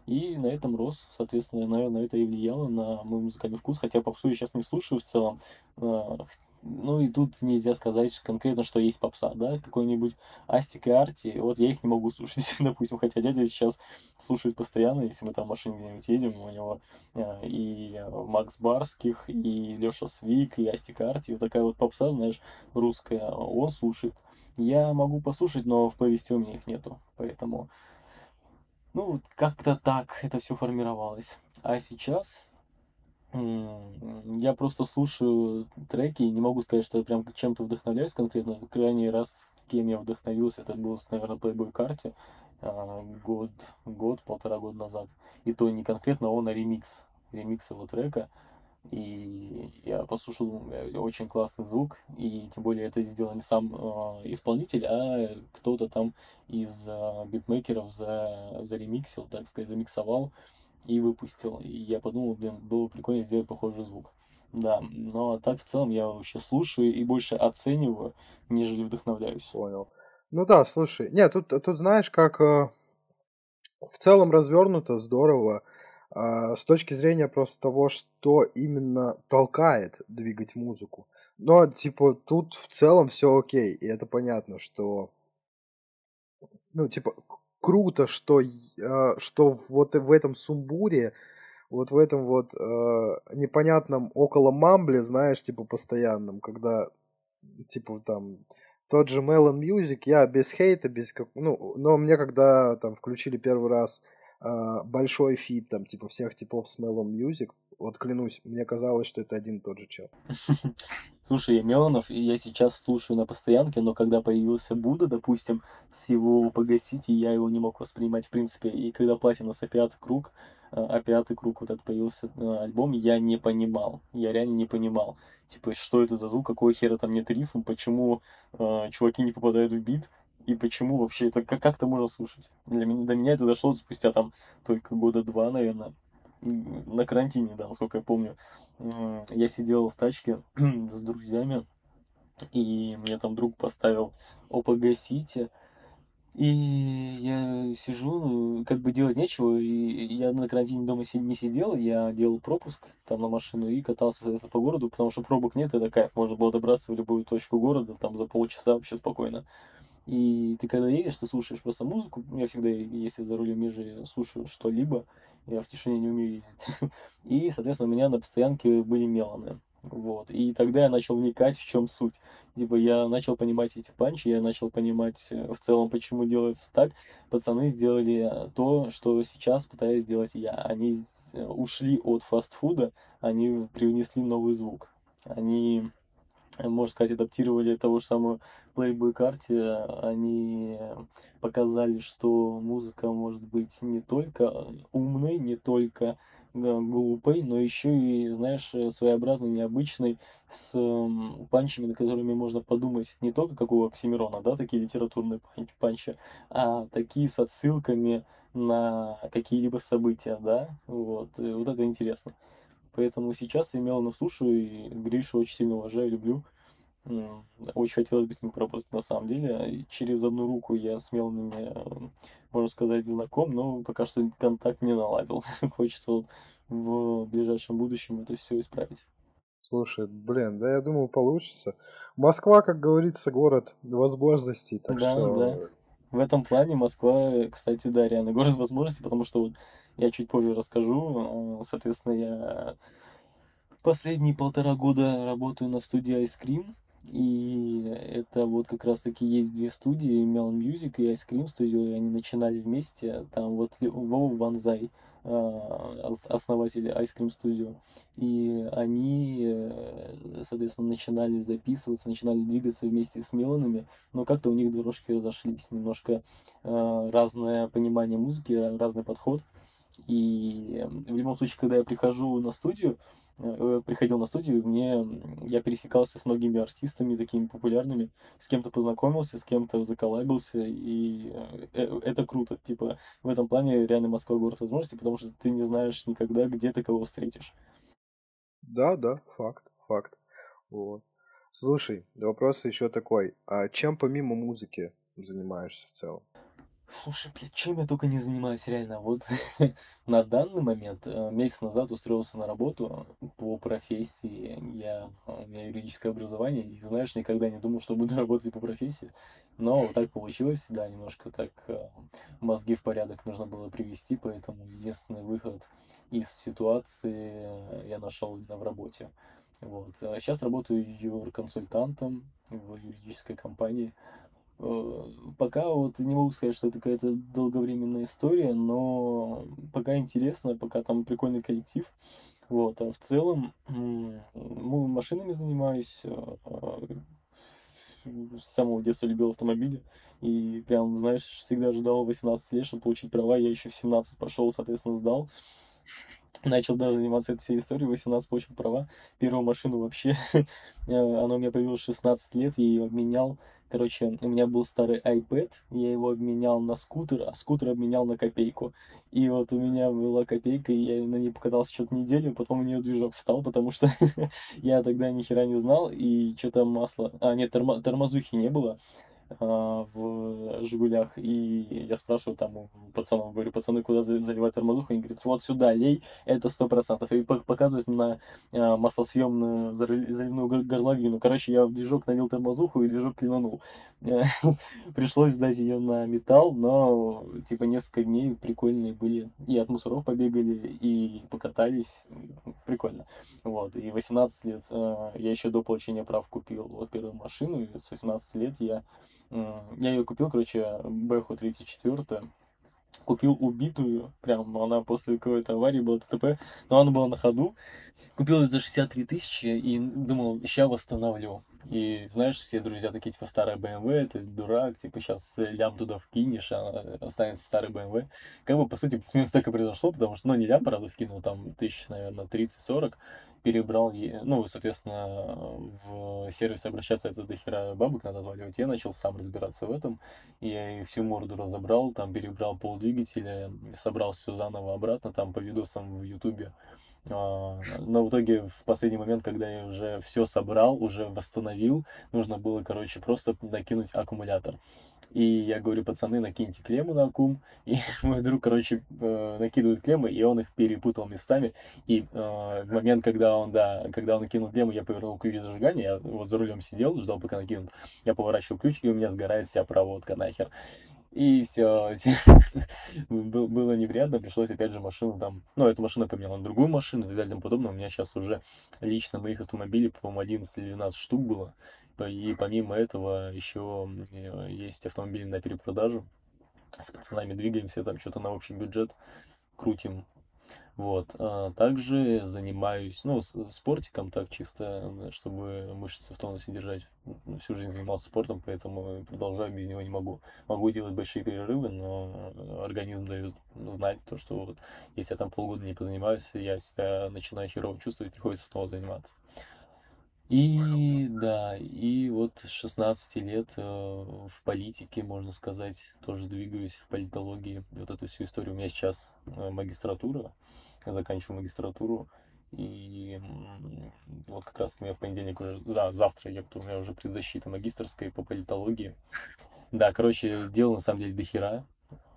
И на этом рос, соответственно, наверное, это и влияло на мой музыкальный вкус, хотя попсу я сейчас не слушаю в целом, а, ну и тут нельзя сказать конкретно, что есть попса, да, какой-нибудь Астик и Арти, вот я их не могу *laughs* слушать, *laughs* допустим, хотя дядя сейчас слушает постоянно, если мы там в машине где-нибудь едем, у него э, и Макс Барских, и Леша Свик, и Астик Арти, вот такая вот попса, знаешь, русская, он слушает. Я могу послушать, но в плейлисте у меня их нету, поэтому, ну, как-то так это все формировалось. А сейчас я просто слушаю треки и не могу сказать, что я прям чем-то вдохновляюсь конкретно. Крайний раз, кем я вдохновился, это был, наверное, Playboy карте год, год, полтора года назад. И то не конкретно он, а ремикс. Ремикс его трека. И я послушал очень классный звук, и тем более это сделал не сам э, исполнитель, а кто-то там из э, битмейкеров за, заремиксил, так сказать, замиксовал и выпустил. И я подумал, блин, было прикольно сделать похожий звук. Да, но так в целом я вообще слушаю и больше оцениваю, нежели вдохновляюсь. Понял. Ну да, слушай, нет, тут, тут знаешь, как э, в целом развернуто, здорово, э, с точки зрения просто того, что именно толкает двигать музыку. Но, типа, тут в целом все окей, и это понятно, что, ну, типа, круто, что, э, что вот в этом сумбуре, вот в этом вот э, непонятном около мамбле, знаешь, типа постоянном, когда типа там тот же Melon Music, я без хейта, без как, ну, но мне когда там включили первый раз э, большой фит там типа всех типов с Melon Music, вот клянусь, мне казалось, что это один и тот же чел. *laughs* Слушай, Мелонов я сейчас слушаю на постоянке, но когда появился Будда, допустим, с его «Погасите», я его не мог воспринимать в принципе. И когда Платина с «Опятый круг», э, «Опятый круг» вот этот появился э, альбом, я не понимал. Я реально не понимал. Типа, что это за звук, какого хера там нет рифм, почему э, чуваки не попадают в бит, и почему вообще это как, как это можно слушать. Для меня, до меня это дошло спустя там только года два, наверное на карантине, да, насколько я помню, я сидел в тачке *clears throat* с друзьями, и мне там друг поставил OPG City, и я сижу, ну, как бы делать нечего, и я на карантине дома не сидел, я делал пропуск там на машину и катался, по городу, потому что пробок нет, это кайф, можно было добраться в любую точку города, там за полчаса вообще спокойно. И ты когда едешь, ты слушаешь просто музыку. Я всегда, если за рулем езжу, слушаю что-либо. Я в тишине не умею ездить. *laughs* И, соответственно, у меня на постоянке были меланы. Вот. И тогда я начал вникать, в чем суть. Типа я начал понимать эти панчи, я начал понимать э, в целом, почему делается так. Пацаны сделали то, что сейчас пытаюсь сделать я. Они ушли от фастфуда, они привнесли новый звук. Они можно сказать, адаптировали того же самого Playboy карте, они показали, что музыка может быть не только умной, не только глупой, но еще и, знаешь, своеобразной, необычной, с панчами, над которыми можно подумать не только как у Оксимирона, да, такие литературные панчи, а такие с отсылками на какие-либо события, да, вот, вот это интересно. Поэтому сейчас я Мелана слушаю, и Гришу очень сильно уважаю, люблю. Очень хотелось бы с ним поработать на самом деле. Через одну руку я с Меланами, можно сказать, знаком, но пока что контакт не наладил. *laughs* Хочется вот в ближайшем будущем это все исправить. Слушай, блин, да я думаю, получится. Москва, как говорится, город возможностей, так да, что... Да. В этом плане Москва, кстати, да, реально город возможностей, потому что вот я чуть позже расскажу. Э, соответственно, я последние полтора года работаю на студии Ice Cream. И это вот как раз таки есть две студии, Melon Music и Ice Cream Studio, и они начинали вместе. Там вот Вова Ванзай, основатели Ice Cream Studio. И они, соответственно, начинали записываться, начинали двигаться вместе с Меланами, но как-то у них дорожки разошлись. Немножко разное понимание музыки, разный подход. И в любом случае, когда я прихожу на студию, Э, приходил на студию, мне я пересекался с многими артистами такими популярными, с кем-то познакомился, с кем-то заколабился, и э, э, это круто. Типа, в этом плане реально Москва город возможностей, потому что ты не знаешь никогда, где ты кого встретишь. Да, да, факт, факт. Вот. Слушай, вопрос еще такой. А чем помимо музыки занимаешься в целом? Слушай, блядь, чем я только не занимаюсь, реально. Вот *laughs* на данный момент, э, месяц назад устроился на работу по профессии. Я, у меня юридическое образование, и, знаешь, никогда не думал, что буду *laughs* работать по профессии. Но вот так получилось, да, немножко так э, мозги в порядок нужно было привести, поэтому единственный выход из ситуации я нашел именно в работе. Вот. Сейчас работаю юрконсультантом в юридической компании. Э, пока вот не могу сказать, что это какая-то долговременная история, но пока интересно, пока там прикольный коллектив. Вот, а в целом машинами занимаюсь, э, с самого детства любил автомобили. И прям, знаешь, всегда ждал 18 лет, чтобы получить права. Я еще в 17 пошел, соответственно, сдал. Начал даже заниматься этой всей историей, 18 получил права. Первую машину вообще, *laughs* э, она у меня появилась 16 лет, я ее обменял Короче, у меня был старый iPad, я его обменял на скутер, а скутер обменял на копейку. И вот у меня была копейка, и я на ней покатался что-то неделю, потом у нее движок встал, потому что *laughs* я тогда ни хера не знал, и что-то масло... А, нет, тормо... тормозухи не было. А, в Жигулях, и я спрашиваю там у пацанов, говорю, пацаны, куда заливать тормозуху? Они говорят, вот сюда лей, это сто процентов. И показывают на а, маслосъемную заливную горловину. Короче, я в движок налил тормозуху и движок клинанул. *laughs* Пришлось сдать ее на металл, но типа несколько дней прикольные были. И от мусоров побегали, и покатались. Прикольно. Вот. И 18 лет а, я еще до получения прав купил вот первую машину, и с 18 лет я я ее купил, короче, Бэху 34 купил убитую, прям она после какой-то аварии была ТТП, но она была на ходу. Купил ее за 63 тысячи и думал, сейчас восстановлю. И знаешь, все друзья такие, типа, старая BMW, ты дурак, типа, сейчас лям туда вкинешь, а останется старый BMW. Как бы, по сути, плюс-минус так и произошло, потому что, ну, не лям, правда, вкинул, там, тысяч, наверное, 30-40, перебрал, ну, соответственно, в сервис обращаться это до хера бабок надо отваливать. Я начал сам разбираться в этом. Я и всю морду разобрал, там перебрал пол двигателя, собрал все заново обратно, там по видосам в ютубе. А, но в итоге в последний момент, когда я уже все собрал, уже восстановил, нужно было, короче, просто накинуть аккумулятор. И я говорю, пацаны, накиньте клемму на аккум. И *laughs* мой друг, короче, э, накидывает клеммы, и он их перепутал местами. И э, в момент, когда он, да, когда он накинул клемму, я повернул ключ зажигания, я вот за рулем сидел, ждал, пока накинут. Я поворачивал ключ, и у меня сгорает вся проводка нахер. И все, *laughs* было неприятно, пришлось опять же машину там, ну, эту машину поменял на другую машину и так далее и тому подобное. У меня сейчас уже лично моих автомобилей, по-моему, 11 или 12 штук было. И помимо этого еще э, есть автомобили на перепродажу. С пацанами двигаемся, там что-то на общий бюджет крутим. Вот. А также занимаюсь, ну, спортиком так чисто, чтобы мышцы в тонусе держать. Всю жизнь занимался спортом, поэтому продолжаю, без него не могу. Могу делать большие перерывы, но организм дает знать то, что вот, если я там полгода не позанимаюсь, я себя начинаю херово чувствовать, приходится снова заниматься. И да, и вот с 16 лет э, в политике, можно сказать, тоже двигаюсь в политологии. Вот эту всю историю. У меня сейчас э, магистратура, заканчиваю магистратуру. И вот как раз у меня в понедельник уже, да, завтра я, у меня уже предзащита магистрская по политологии. Да, короче, дело на самом деле до хера.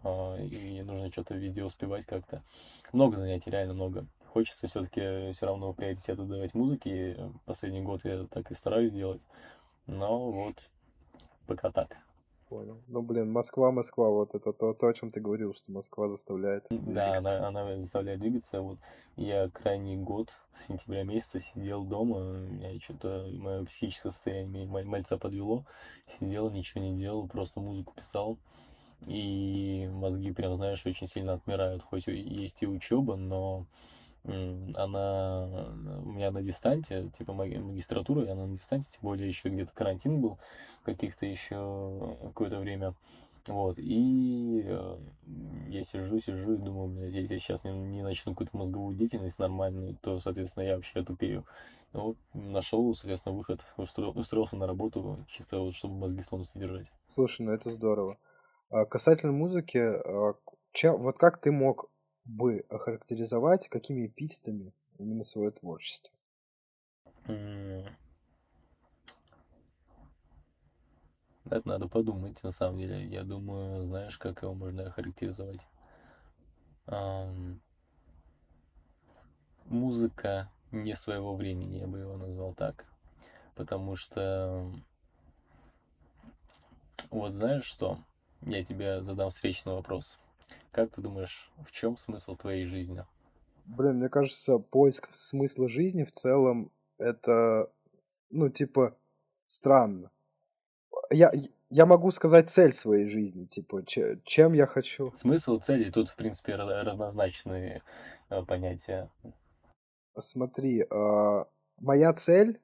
А, и нужно что-то везде успевать как-то. Много занятий, реально много. Хочется все-таки все равно приоритет отдавать музыке. Последний год я так и стараюсь делать. Но вот пока так. Понял. Ну, блин, Москва, Москва, вот это то, то, о чем ты говорил, что Москва заставляет. Да, она, она заставляет двигаться. Вот я крайний год, с сентября месяца, сидел дома, я что-то, мое психическое состояние мальца подвело. Сидел, ничего не делал, просто музыку писал. и мозги прям, знаешь, очень сильно отмирают. Хоть есть и учеба, но она у меня на дистанте, типа магистратура, я на дистанте, тем более еще где-то карантин был каких-то еще какое-то время. Вот, и э, я сижу, сижу и думаю, блядь, если я сейчас не, не начну какую-то мозговую деятельность нормальную, то, соответственно, я вообще отупею. Вот, нашел, соответственно, выход, устроился на работу, чисто вот, чтобы мозги в тонусе держать. Слушай, ну это здорово. А касательно музыки, а, чем, вот как ты мог бы охарактеризовать, какими эпитетами именно свое творчество? Это надо подумать, на самом деле. Я думаю, знаешь, как его можно охарактеризовать? Музыка не своего времени, я бы его назвал так. Потому что... Вот знаешь что? Я тебе задам встречный вопрос. Как ты думаешь, в чем смысл твоей жизни? Блин, мне кажется, поиск смысла жизни в целом это, ну, типа, странно я, я могу сказать цель своей жизни, типа, чем я хочу. Смысл цели тут, в принципе, равнозначные э, понятия. Смотри, э, моя цель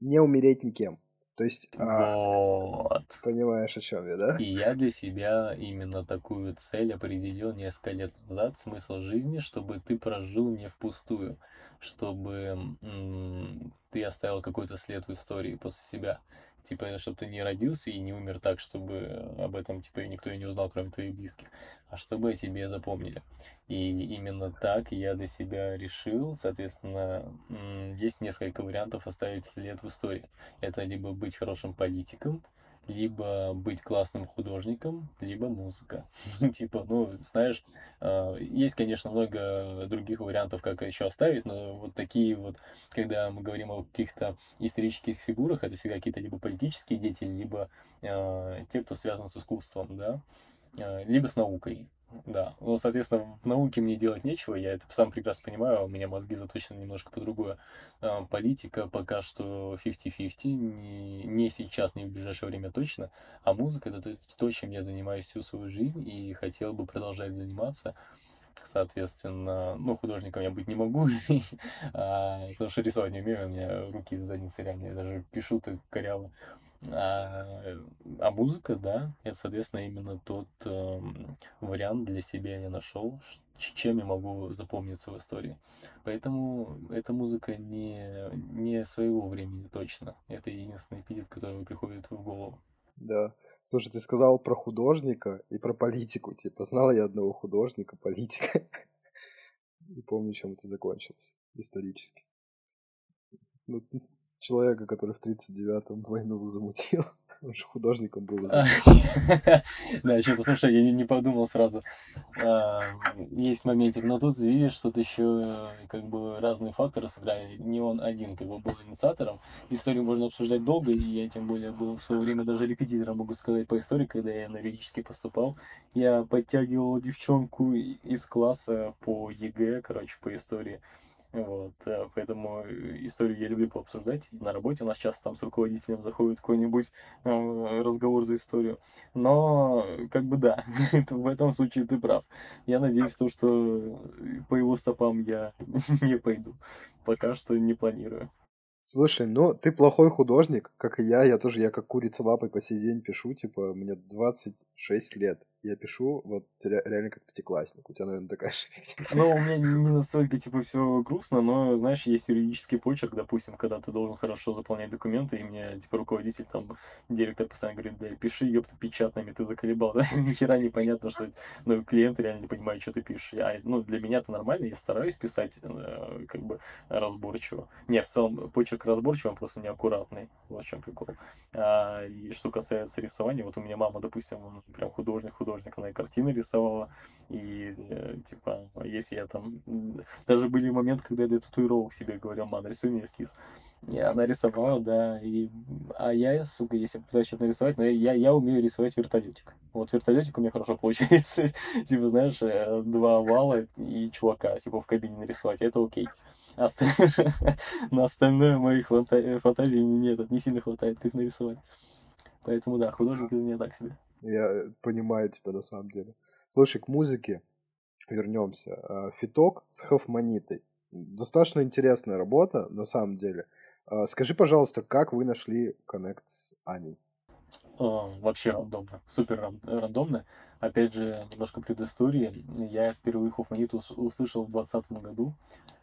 не умереть никем. То есть, а, вот. понимаешь, о чем я, да? И я для себя именно такую цель определил несколько лет назад. Смысл жизни, чтобы ты прожил не впустую, чтобы м- ты оставил какой-то след в истории после себя типа, чтобы ты не родился и не умер так, чтобы об этом, типа, никто и не узнал, кроме твоих близких, а чтобы о тебе запомнили. И именно так я для себя решил, соответственно, есть несколько вариантов оставить след в истории. Это либо быть хорошим политиком, либо быть классным художником, либо музыка. *laughs* типа, ну, знаешь, а, есть, конечно, много других вариантов, как еще оставить, но вот такие вот, когда мы говорим о каких-то исторических фигурах, это всегда какие-то либо политические деятели, либо э, те, кто связан с искусством, да, э, либо с наукой. Да, ну, соответственно, в науке мне делать нечего, я это сам прекрасно понимаю, у меня мозги заточены немножко по другое. А, политика пока что 50-50, не, не сейчас, не в ближайшее время точно, а музыка это то, чем я занимаюсь всю свою жизнь и хотел бы продолжать заниматься. Соответственно, ну, художником я быть не могу, *laughs* а, потому что рисовать не умею, у меня руки из задницы реально, я даже пишу так коряво. А, а музыка, да, это, соответственно, именно тот э, вариант для себя я нашел, чем я могу запомниться в истории. Поэтому эта музыка не, не своего времени точно. Это единственный эпитет, который приходит в голову. Да. Слушай, ты сказал про художника и про политику. Типа, знал я одного художника, политика. *laughs* Не помню, чем это закончилось исторически. Ну, человека, который в 39-м войну замутил. *laughs* Он же художником был. *laughs* Да, что-то, слушай, я не подумал сразу. А, есть моментик, но тут видишь, тут еще как бы разные факторы сыграли. Не он один как бы был инициатором. Историю можно обсуждать долго, и я тем более был в свое время даже репетитором, могу сказать, по истории, когда я на юридический поступал. Я подтягивал девчонку из класса по ЕГЭ, короче, по истории. Вот, э, поэтому историю я люблю пообсуждать. На работе у нас часто там с руководителем заходит какой-нибудь э, разговор за историю. Но, как бы да, *laughs* в этом случае ты прав. Я надеюсь, то, что по его стопам я *laughs* не пойду. Пока что не планирую. Слушай, ну ты плохой художник, как и я. Я тоже, я как курица лапой по сей день пишу, типа, мне 26 лет я пишу вот реально как пятиклассник. У тебя, наверное, такая же Ну, у меня не настолько, типа, все грустно, но, знаешь, есть юридический почерк, допустим, когда ты должен хорошо заполнять документы, и мне, типа, руководитель, там, директор постоянно говорит, да, пиши, ёпта, печатными, ты заколебал, да? *laughs* Ни хера непонятно, что... Ну, клиент реально не понимает, что ты пишешь. Я, ну, для меня это нормально, я стараюсь писать, э, как бы, разборчиво. Не, в целом, почерк разборчивый, он просто неаккуратный. Вот в чем прикол. А, и что касается рисования, вот у меня мама, допустим, прям художник, художник, художник, она и картины рисовала, и, э, типа, если я там... Даже были моменты, когда я для татуировок себе говорил, мам, рисуй мне эскиз. И она рисовала, да, и... А я, сука, если пытаюсь что-то нарисовать, но я, я, умею рисовать вертолетик. Вот вертолетик у меня хорошо *laughs* получается. типа, знаешь, э, два вала и чувака, типа, в кабине нарисовать, это окей. *laughs* На остальное моих фантазий нет, не сильно хватает, как нарисовать. Поэтому да, художник из меня так себе. Я понимаю тебя на самом деле. Слушай, к музыке вернемся. А, Фиток с Хофманитой. Достаточно интересная работа, на самом деле. А, скажи, пожалуйста, как вы нашли коннект с Аней? вообще рандомно, супер рандомно. Опять же, немножко предыстории. Я впервые Хофманиту услышал в 2020 году.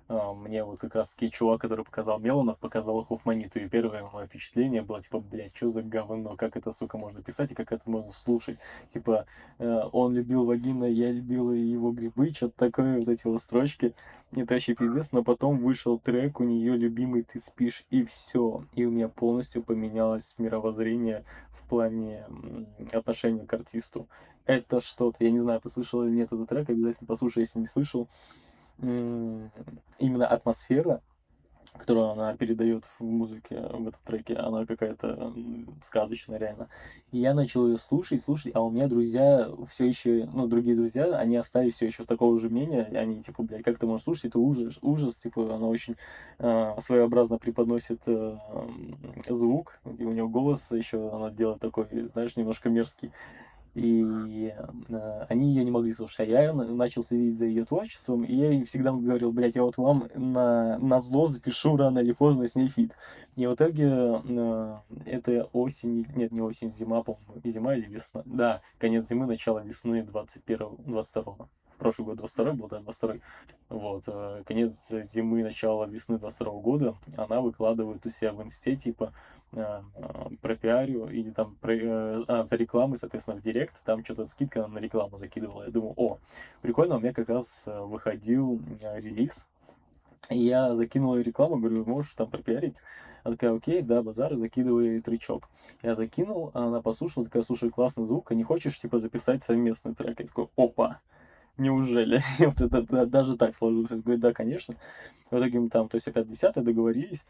А, мне вот как раз таки чувак, который показал Меланов, показал Хофманиту, и первое мое впечатление было, типа, блядь, что за говно, как это, сука, можно писать и как это можно слушать. Типа, э, он любил вагина, я любила его грибы, что-то такое, вот эти вот строчки. Это вообще пиздец, но потом вышел трек, у нее любимый «Ты спишь», и все. И у меня полностью поменялось мировоззрение в плане отношения к артисту. Это что-то, я не знаю, ты слышал или нет этот трек, обязательно послушай, если не слышал именно атмосфера, которую она передает в музыке, в этом треке, она какая-то сказочная реально. И я начал ее слушать, слушать, а у меня друзья все еще, ну, другие друзья, они остались все еще такого же мнения, и они, типа, блядь, как ты можешь слушать, это ужас, ужас, типа, она очень э, своеобразно преподносит э, звук, и у нее голос еще, она делает такой, знаешь, немножко мерзкий и э, они ее не могли слушать. А я начал следить за ее творчеством, и я ей всегда говорил, блядь, я вот вам на, на зло запишу рано или поздно с ней фит. И в итоге э, это осень, нет, не осень, зима, по-моему, зима или весна. Да, конец зимы, начало весны 21 22 прошлый год 22 был, да, 22 вот, э, конец зимы, начало весны 22 года, она выкладывает у себя в инсте, типа, э, про пиарю или там про, э, а, за рекламы, соответственно, в директ, там что-то скидка на рекламу закидывала. Я думаю, о, прикольно, у меня как раз выходил релиз, и я закинул рекламу, говорю, можешь там пропиарить? Она такая, окей, да, базар, закидывай тречок. Я закинул, она послушала, такая, слушай, классный звук, а не хочешь, типа, записать совместный трек? Я такой, опа, Неужели? *laughs* вот это, даже так сложилось. Говорит, да, конечно. В итоге мы там, то есть опять 10 договорились.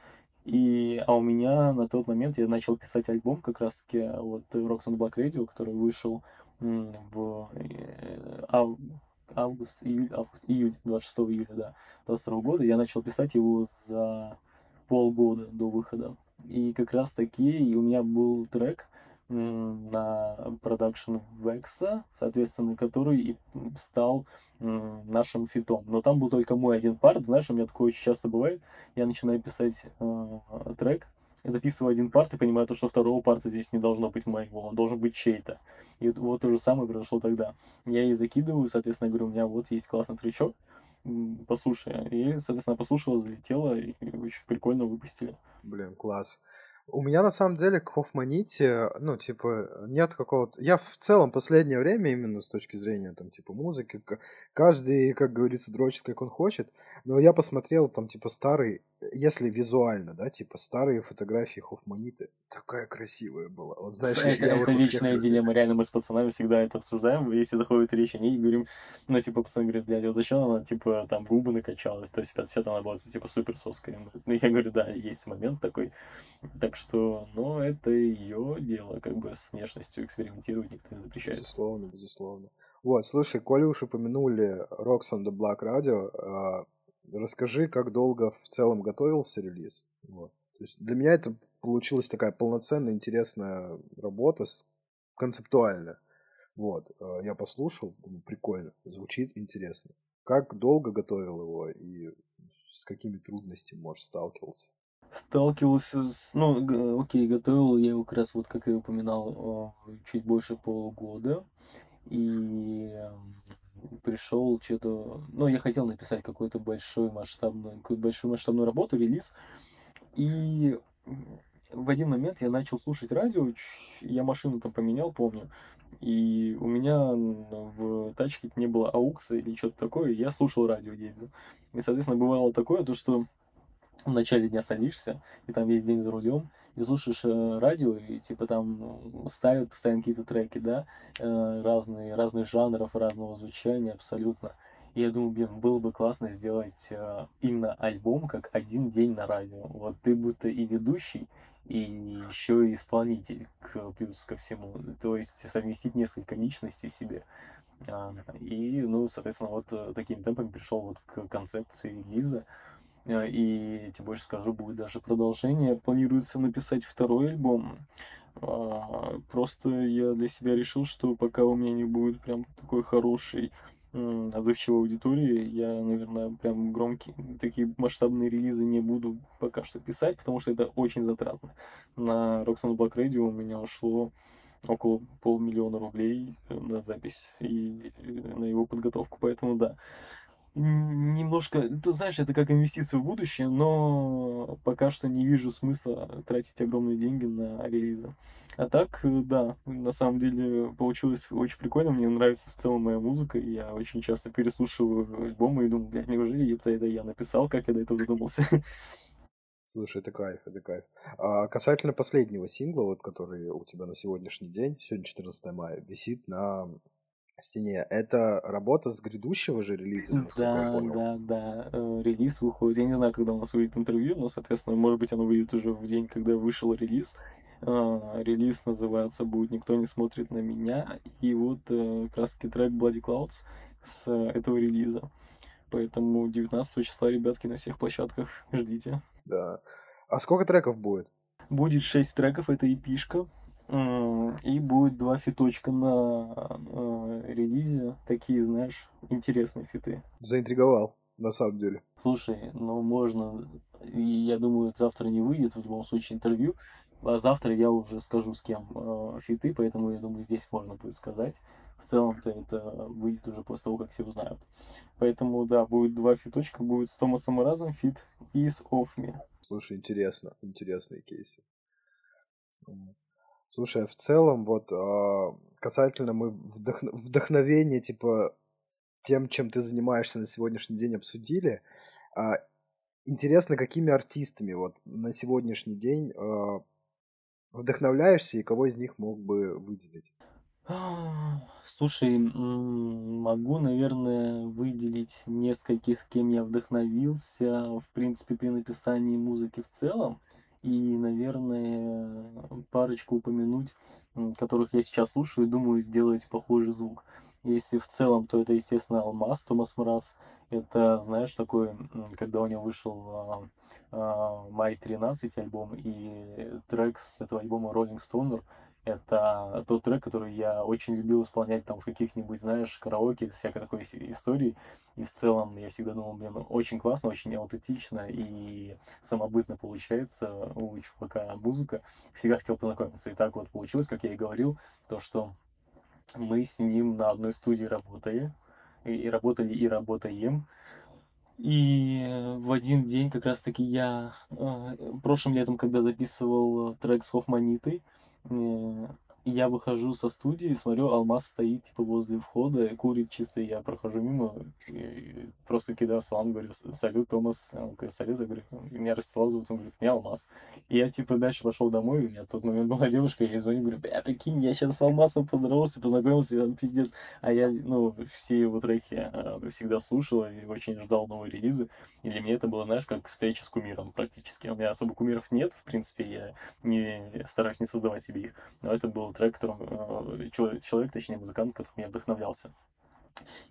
И, а у меня на тот момент я начал писать альбом как раз-таки вот Rocks on Black Radio, который вышел в э, ав, август, июль, август, июль, 26 июля, да, 22 года. Я начал писать его за полгода до выхода. И как раз таки у меня был трек, на продакшн Векса, соответственно, который и стал нашим фитом. Но там был только мой один парт, знаешь, у меня такое очень часто бывает, я начинаю писать э, трек, записываю один парт и понимаю, то, что второго парта здесь не должно быть моего, он должен быть чей-то. И вот то же самое произошло тогда. Я ей закидываю, соответственно, говорю, у меня вот есть классный трючок, послушай. И, соответственно, послушала, залетела, и очень прикольно выпустили. Блин, класс. У меня на самом деле к Хофманите, ну, типа, нет какого-то... Я в целом последнее время, именно с точки зрения, там, типа, музыки, каждый, как говорится, дрочит, как он хочет, но я посмотрел, там, типа, старый если визуально, да, типа старые фотографии Хофманиты, такая красивая была. Вот знаешь, это, я это вечная дилемма. Реально мы с пацанами всегда это обсуждаем. Если заходит речь о ней, говорим, ну, типа, пацаны говорят, блядь, вот зачем она, типа, там губы накачалась, то есть 50 она была, типа, супер соской. Ну, я говорю, да, есть момент такой. Так что, ну, это ее дело, как бы, с внешностью экспериментировать никто не запрещает. Безусловно, безусловно. Вот, слушай, коли уж упомянули Rocks on the Black Radio, а, Расскажи, как долго в целом готовился релиз. Вот. То есть для меня это получилась такая полноценная, интересная работа, концептуальная. Вот, э, я послушал, думаю, прикольно, звучит интересно. Как долго готовил его и с какими трудностями, может, сталкивался? Сталкивался с... Ну, окей, готовил я его как раз, вот как я упоминал, чуть больше полугода. И пришел что-то... Ну, я хотел написать какую-то большую масштабную, какую-то большую масштабную работу, релиз. И в один момент я начал слушать радио, я машину там поменял, помню, и у меня в тачке не было аукса или что-то такое, и я слушал радио, ездил. И, соответственно, бывало такое, то, что в начале дня садишься, и там весь день за рулем, и слушаешь э, радио, и типа там ставят постоянно какие-то треки, да, э, разные, разных жанров, разного звучания абсолютно. И я думаю, блин, было бы классно сделать э, именно альбом как один день на радио. Вот ты будто и ведущий, и еще и исполнитель к, плюс ко всему. То есть совместить несколько личностей себе. А, и, ну, соответственно, вот таким темпом пришел вот к концепции Лиза. Э, и, тебе больше скажу, будет даже продолжение. Планируется написать второй альбом. А, просто я для себя решил, что пока у меня не будет прям такой хороший отзывчивой аудитории, я, наверное, прям громкие, такие масштабные релизы не буду пока что писать, потому что это очень затратно. На Roxanne Black Radio у меня ушло около полмиллиона рублей на запись и на его подготовку, поэтому да, немножко, ты знаешь, это как инвестиция в будущее, но пока что не вижу смысла тратить огромные деньги на релизы. А так, э, да, на самом деле получилось очень прикольно, мне нравится в целом моя музыка, и я очень часто переслушиваю альбомы и думаю, блядь, неужели ёпта, это я написал, как я до этого додумался? Слушай, это кайф, это кайф. А касательно последнего сингла, вот, который у тебя на сегодняшний день, сегодня 14 мая, висит на стене. Это работа с грядущего же релиза, Да, да, да. Э, релиз выходит. Я не знаю, когда у нас выйдет интервью, но, соответственно, может быть, оно выйдет уже в день, когда вышел релиз. Э, релиз называется будет «Никто не смотрит на меня». И вот э, как раз трек Bloody Clouds с этого релиза. Поэтому 19 числа, ребятки, на всех площадках ждите. Да. А сколько треков будет? Будет 6 треков, это эпишка. И будет два фиточка на э, релизе. Такие, знаешь, интересные фиты. Заинтриговал, на самом деле. Слушай, ну можно... И я думаю, завтра не выйдет, в любом случае, интервью. А завтра я уже скажу, с кем э, фиты, поэтому я думаю, здесь можно будет сказать. В целом-то это выйдет уже после того, как все узнают. Поэтому, да, будет два фиточка. Будет с Томасом Мразом feat и с OFFMi. Слушай, интересно. Интересные кейсы. Слушай, а в целом, вот а, касательно мы вдохно- вдохновения, типа, тем, чем ты занимаешься на сегодняшний день, обсудили. А, интересно, какими артистами вот на сегодняшний день вдохновляешься и кого из них мог бы выделить? Слушай, могу, наверное, выделить нескольких, кем я вдохновился, в принципе, при написании музыки в целом и, наверное, парочку упомянуть, которых я сейчас слушаю и думаю сделать похожий звук. Если в целом, то это, естественно, Алмаз, Томас Мраз. Это, знаешь, такой, когда у него вышел а, Май 13 альбом и трек с этого альбома Rolling Stoner, это тот трек, который я очень любил исполнять там в каких-нибудь, знаешь, караоке, всякой такой истории. И в целом я всегда думал, блин, очень классно, очень аутентично и самобытно получается у чувака музыка. Всегда хотел познакомиться. И так вот получилось, как я и говорил, то, что мы с ним на одной студии работали, и работали, и работаем. И в один день как раз-таки я э, прошлым летом, когда записывал трек с Хофманитой, Yeah. Я выхожу со студии, смотрю, Алмаз стоит, типа, возле входа, курит чисто, я прохожу мимо, и просто кидаю салам, говорю, салют, Томас, он говорит, салют, я говорю, меня Ростислав зовут, он говорит, меня Алмаз. И я, типа, дальше пошел домой, у меня в тот момент была девушка, я ей звоню, говорю, бля, прикинь, я сейчас с Алмазом поздоровался, познакомился, он пиздец. А я, ну, все его треки э, всегда слушал и очень ждал новые релизы, и для меня это было, знаешь, как встреча с кумиром практически. У меня особо кумиров нет, в принципе, я не стараюсь не создавать себе их, но это был трек, которым, э, человек, человек, точнее музыкант, которым я вдохновлялся.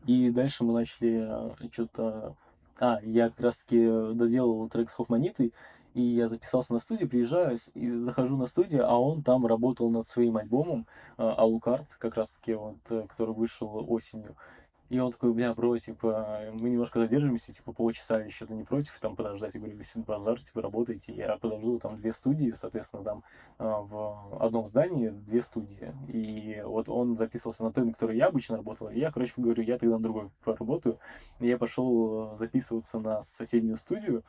И дальше мы начали э, что-то... А, я как раз-таки доделал трек с Хофманитой, и я записался на студию, приезжаю и захожу на студию, а он там работал над своим альбомом Алукарт, как раз-таки вот, э, который вышел осенью. И он такой, бля, бро, типа, мы немножко задержимся, типа, полчаса еще ты не против, там, подождать. Я говорю, если базар, типа, работайте. Я подожду, там, две студии, соответственно, там, а, в одном здании две студии. И вот он записывался на той, на которой я обычно работал. И я, короче, говорю, я тогда на другой поработаю. И я пошел записываться на соседнюю студию,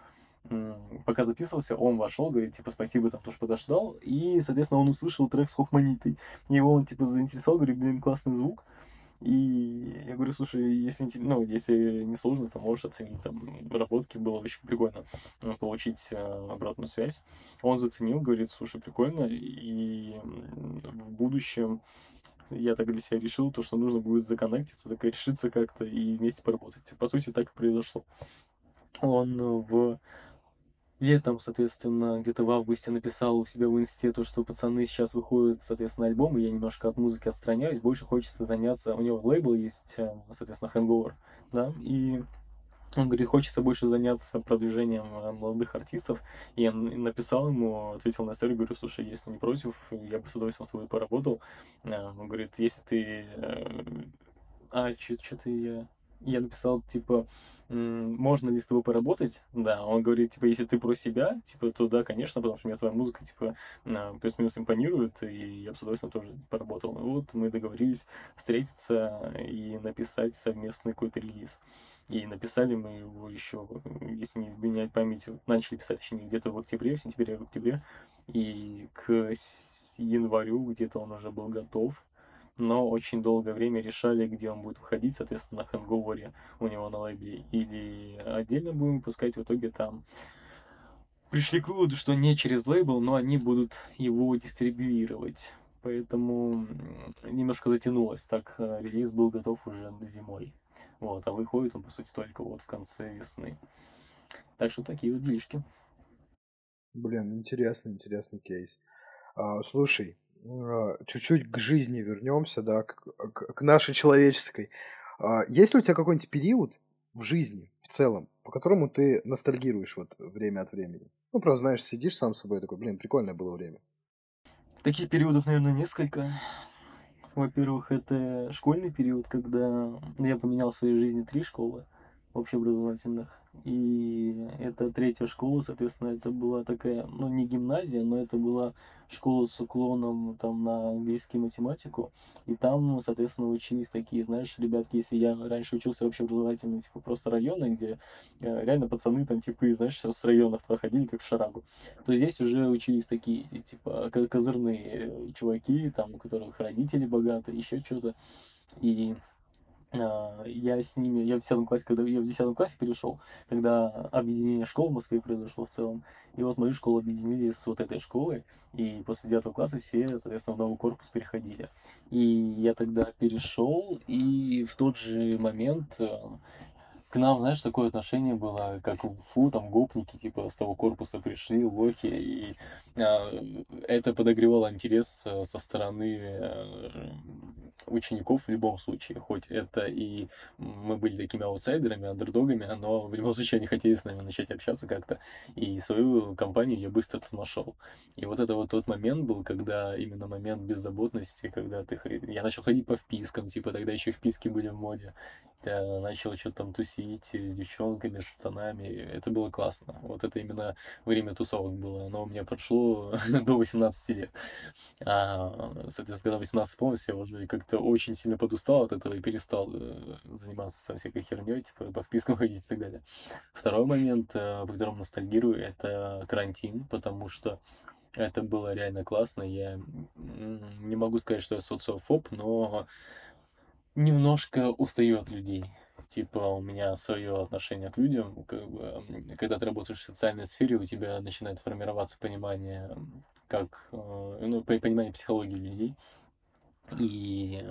пока записывался, он вошел, говорит, типа, спасибо, там, тоже подождал, и, соответственно, он услышал трек с Хохманитой. Его он, типа, заинтересовал, говорит, блин, классный звук. И я говорю, слушай, если, ну, если не сложно, то можешь оценить там работки, было очень прикольно э, получить э, обратную связь. Он заценил, говорит, слушай, прикольно, и в будущем я так для себя решил, то, что нужно будет законнектиться, так решиться как-то и вместе поработать. По сути, так и произошло. Он в летом, соответственно, где-то в августе написал у себя в инсте то, что пацаны сейчас выходят, соответственно, альбом, и я немножко от музыки отстраняюсь, больше хочется заняться, у него лейбл есть, э, соответственно, Hangover, да, и он говорит, хочется больше заняться продвижением э, молодых артистов. И я написал ему, ответил на историю, говорю, слушай, если не против, я бы с удовольствием с тобой поработал. Э, он говорит, если ты... А, что-то я я написал, типа, можно ли с тобой поработать? Да, он говорит, типа, если ты про себя, типа, то да, конечно, потому что мне твоя музыка, типа, плюс-минус импонирует, и я бы с удовольствием тоже поработал. Ну вот мы договорились встретиться и написать совместный какой-то релиз. И написали мы его еще, если не изменять память, начали писать, точнее, где-то в октябре, в сентябре, в октябре. И к январю где-то он уже был готов но очень долгое время решали, где он будет выходить, соответственно, на хэнговере у него на лейбле, или отдельно будем выпускать, в итоге там пришли к выводу, что не через лейбл, но они будут его дистрибьюировать. Поэтому немножко затянулось. Так э, релиз был готов уже зимой. Вот, а выходит он, по сути, только вот в конце весны. Так что такие вот делишки. Блин, интересный, интересный кейс. А, слушай, чуть-чуть к жизни вернемся, да, к, к, к нашей человеческой. А, есть ли у тебя какой-нибудь период в жизни в целом, по которому ты ностальгируешь вот время от времени? Ну, просто, знаешь, сидишь сам с собой такой, блин, прикольное было время. Таких периодов, наверное, несколько. Во-первых, это школьный период, когда я поменял в своей жизни три школы общеобразовательных. И это третья школа, соответственно, это была такая, ну, не гимназия, но это была школа с уклоном там на английский математику. И там, соответственно, учились такие, знаешь, ребятки, если я раньше учился в общеобразовательной, типа, просто районы, где э, реально пацаны там, типа, знаешь, с районов туда ходили, как в шарагу, то здесь уже учились такие, типа, козырные чуваки, там, у которых родители богатые, еще что-то. И я с ними, я в 10 классе, когда я в 10 классе перешел, когда объединение школ в Москве произошло в целом, и вот мою школу объединили с вот этой школой, и после 9 класса все, соответственно, в новый корпус переходили. И я тогда перешел, и в тот же момент э, к нам, знаешь, такое отношение было, как фу, там гопники, типа, с того корпуса пришли, лохи, и а, это подогревало интерес э, со стороны а, учеников в любом случае, хоть это и мы были такими аутсайдерами, андердогами, но в любом случае они хотели с нами начать общаться как-то, и свою компанию я быстро там нашел. И вот это вот тот момент был, когда именно момент беззаботности, когда ты... Я начал ходить по впискам, типа тогда еще вписки были в моде, начал что-то там тусить с девчонками, с пацанами, это было классно. Вот это именно время тусовок было, оно у меня прошло *laughs* до 18 лет. А, соответственно, когда 18 исполнилось, я уже как-то очень сильно подустал от этого и перестал э, заниматься там всякой херней, типа по впискам *laughs* ходить и так далее. Второй момент, э, по которому ностальгирую, это карантин, потому что это было реально классно. Я не могу сказать, что я социофоб, но немножко устаю от людей. Типа у меня свое отношение к людям, как бы, когда ты работаешь в социальной сфере, у тебя начинает формироваться понимание, как, э, ну, понимание психологии людей. И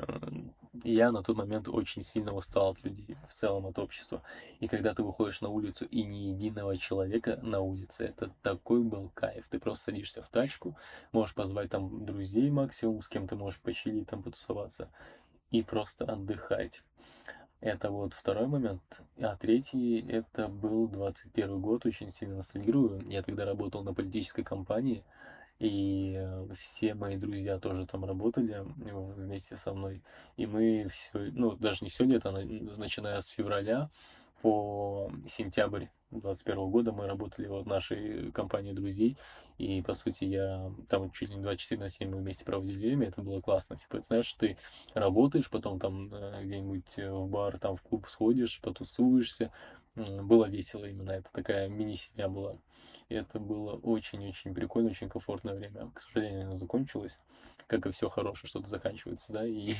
я на тот момент очень сильно устал от людей, в целом от общества. И когда ты выходишь на улицу и ни единого человека на улице, это такой был кайф. Ты просто садишься в тачку, можешь позвать там друзей максимум, с кем ты можешь почилить, там потусоваться и просто отдыхать. Это вот второй момент. А третий, это был 21 год, очень сильно ностальгирую. Я тогда работал на политической компании, и все мои друзья тоже там работали вместе со мной. И мы все, ну, даже не все лето, начиная с февраля по сентябрь 2021 года мы работали вот в нашей компании друзей, и, по сути, я там чуть ли не 24 на 7 мы вместе проводили время, это было классно, типа, знаешь, ты работаешь, потом там э, где-нибудь в бар, там в клуб сходишь, потусуешься, было весело именно, это такая мини-семья была. И это было очень-очень прикольно, очень комфортное время. К сожалению, оно закончилось, как и все хорошее, что-то заканчивается, да, и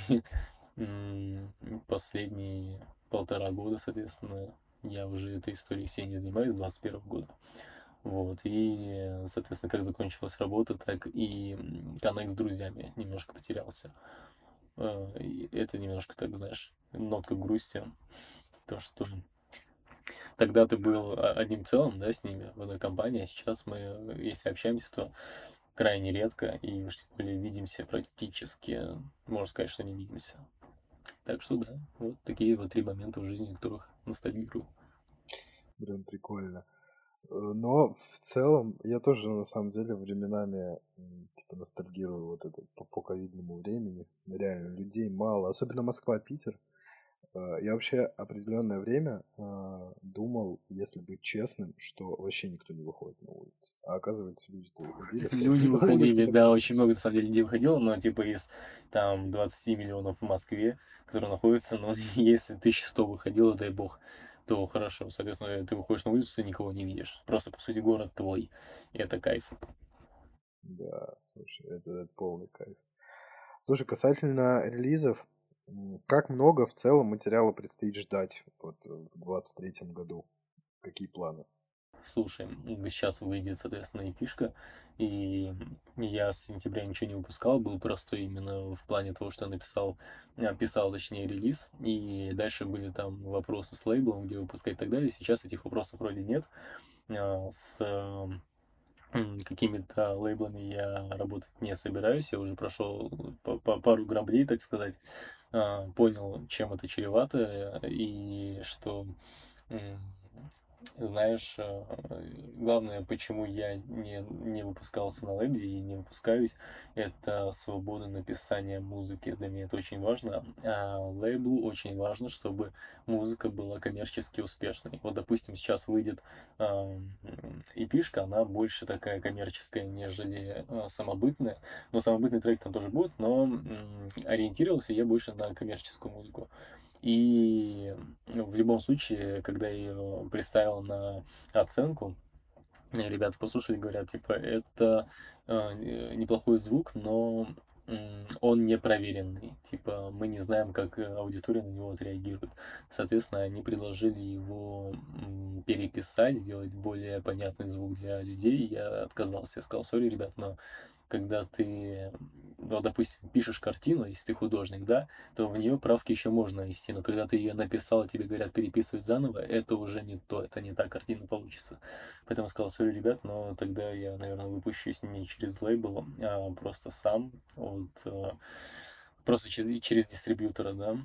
*laughs* последние полтора года, соответственно, я уже этой историей всей не занимаюсь с 21 года. Вот, и, соответственно, как закончилась работа, так и коннект с друзьями немножко потерялся. Э, это немножко, так знаешь, нотка грусти. То, что тогда ты был одним целым, да, с ними в одной компании, а сейчас мы, если общаемся, то крайне редко, и уж тем более видимся практически, можно сказать, что не видимся. Так что да, вот такие вот три момента в жизни, которых ностальгирую. Блин, прикольно. Э, но в целом я тоже на самом деле временами типа ностальгирую вот это по, по ковидному времени. Реально людей мало, особенно Москва, Питер. Э, я вообще определенное время э, думал, если быть честным, что вообще никто не выходит на улицу. А оказывается, люди-то выходили. *laughs* Люди выходили, да, очень много на самом деле людей выходило, но типа из там 20 миллионов в Москве, которые находятся, ну, *laughs* если 1100 выходило, дай бог, то хорошо. Соответственно, ты выходишь на улицу, и никого не видишь. Просто, по сути, город твой. И это кайф. Да, слушай, это, это полный кайф. Слушай, касательно релизов, как много в целом материала предстоит ждать вот, э, в 2023 году? Какие планы? Слушай, сейчас выйдет, соответственно, эпишка, и я с сентября ничего не выпускал, был просто именно в плане того, что написал, э, писал, точнее, релиз, и дальше были там вопросы с лейблом, где выпускать и так далее. Сейчас этих вопросов вроде нет. Э, с какими-то лейблами я работать не собираюсь, я уже прошел пару граблей, так сказать, а, понял, чем это чревато, и что знаешь, э, главное, почему я не, не выпускался на лэбе и не выпускаюсь, это свобода написания музыки. Для меня это очень важно. А лейблу очень важно, чтобы музыка была коммерчески успешной. Вот, допустим, сейчас выйдет э, эпишка, она больше такая коммерческая, нежели э, самобытная. Но самобытный трек там тоже будет, но э, ориентировался я больше на коммерческую музыку. И в любом случае, когда я ее представил на оценку, ребята послушали, говорят, типа, это э, неплохой звук, но он не проверенный. Типа, мы не знаем, как аудитория на него отреагирует. Соответственно, они предложили его переписать, сделать более понятный звук для людей. Я отказался. Я сказал, сори, ребят, но когда ты, ну, допустим, пишешь картину, если ты художник, да, то в нее правки еще можно вести, но когда ты ее написал, и тебе говорят переписывать заново, это уже не то, это не та картина получится. Поэтому сказал, сори, ребят, но тогда я, наверное, выпущусь не через лейбл, а просто сам, вот, э, просто через, через дистрибьютора, да,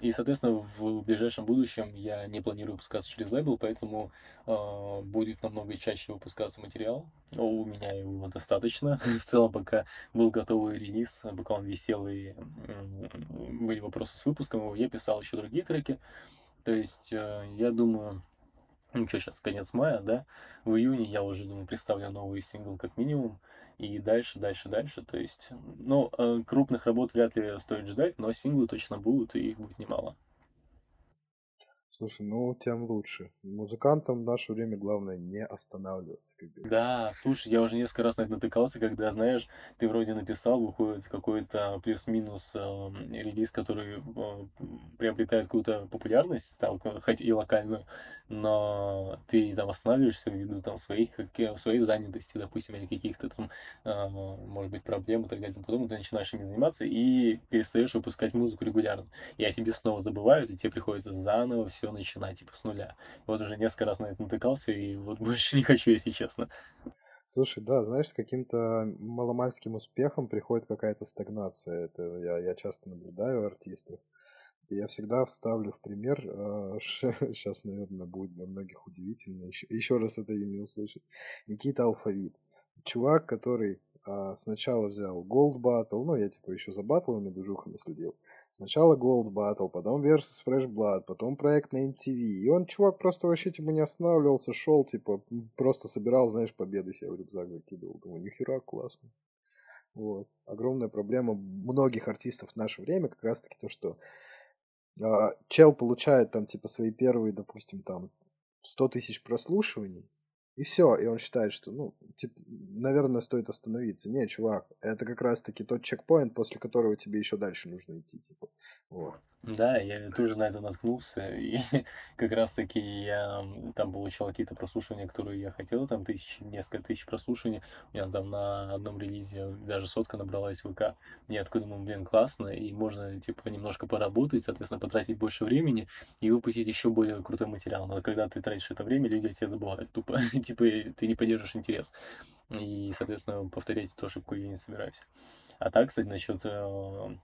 и, соответственно, в ближайшем будущем я не планирую выпускаться через лейбл, поэтому э, будет намного чаще выпускаться материал. У меня его достаточно. *laughs* В целом, пока был готовый релиз, пока он висел и были вопросы с выпуском я писал еще другие треки. То есть, э, я думаю, ну что, сейчас конец мая, да, в июне я уже, думаю, представлю новый сингл как минимум, и дальше, дальше, дальше, то есть, ну, э, крупных работ вряд ли стоит ждать, но синглы точно будут, и их будет немало. Слушай, ну тем лучше. Музыкантам в наше время главное не останавливаться. Как да, слушай, я уже несколько раз на натыкался, когда, знаешь, ты вроде написал, выходит какой-то плюс-минус э, релиз, который э, приобретает какую-то популярность, там, хоть и локальную, но ты там останавливаешься ввиду там своих, как, своей занятости, допустим, или каких-то там, э, может быть, проблем и так далее. Потом ты начинаешь ими заниматься и перестаешь выпускать музыку регулярно. И о тебе снова забывают, и тебе приходится заново все начинать, типа, с нуля. Вот уже несколько раз на это натыкался, и вот больше не хочу, если честно. Слушай, да, знаешь, с каким-то маломальским успехом приходит какая-то стагнация. Это я, я часто наблюдаю артистов. Я всегда вставлю в пример, *laughs* сейчас, наверное, будет для многих удивительно, еще, еще раз это имя услышать, Никита Алфавит. Чувак, который а, сначала взял Gold Battle, ну, я типа еще за батлами, движухами следил, Сначала Gold Battle, потом Versus Fresh Blood, потом проект на MTV. И он, чувак, просто вообще типа не останавливался, шел, типа, просто собирал, знаешь, победы себе в рюкзак закидывал. Думаю, нихера, классно. Вот. Огромная проблема многих артистов в наше время как раз-таки то, что э, чел получает там типа свои первые, допустим, там 100 тысяч прослушиваний, и все, и он считает, что, ну, типа, наверное, стоит остановиться. Не, чувак, это как раз-таки тот чекпоинт, после которого тебе еще дальше нужно идти, типа. Вот. Да, я тоже на это наткнулся, и *laughs* как раз-таки я там получал какие-то прослушивания, которые я хотел, там тысяч, несколько тысяч прослушиваний, у меня там на одном релизе даже сотка набралась в ВК, я такой думаю, блин, классно, и можно, типа, немножко поработать, соответственно, потратить больше времени и выпустить еще более крутой материал, но когда ты тратишь это время, люди тебя забывают тупо, *laughs* типа, ты не поддержишь интерес. И, соответственно, повторять эту ошибку я не собираюсь. А так, кстати, насчет э,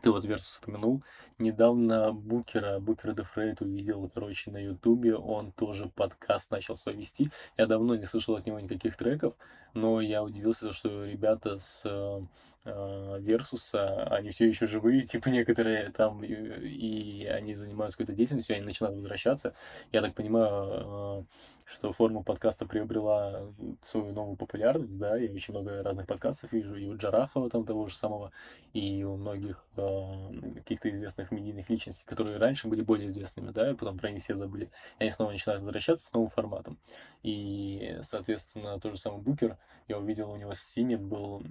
ты вот Versus упомянул. Недавно Букера, Букера Д.Фреда увидел, короче, на Ютубе. Он тоже подкаст начал свой вести. Я давно не слышал от него никаких треков, но я удивился, что ребята с э, Versus а, они все еще живые, *laughs* типа некоторые там, и, и они занимаются какой-то деятельностью, они начинают возвращаться. Я так понимаю, э, что форма подкаста приобрела свою новую популярность, да, я очень много разных подкастов вижу, и у Джарахова там того же самого, и у многих э, каких-то известных медийных личностей, которые раньше были более известными, да, и потом про них все забыли, и они снова начинают возвращаться с новым форматом. И, соответственно, тот же самый Букер, я увидел у него в Стиме был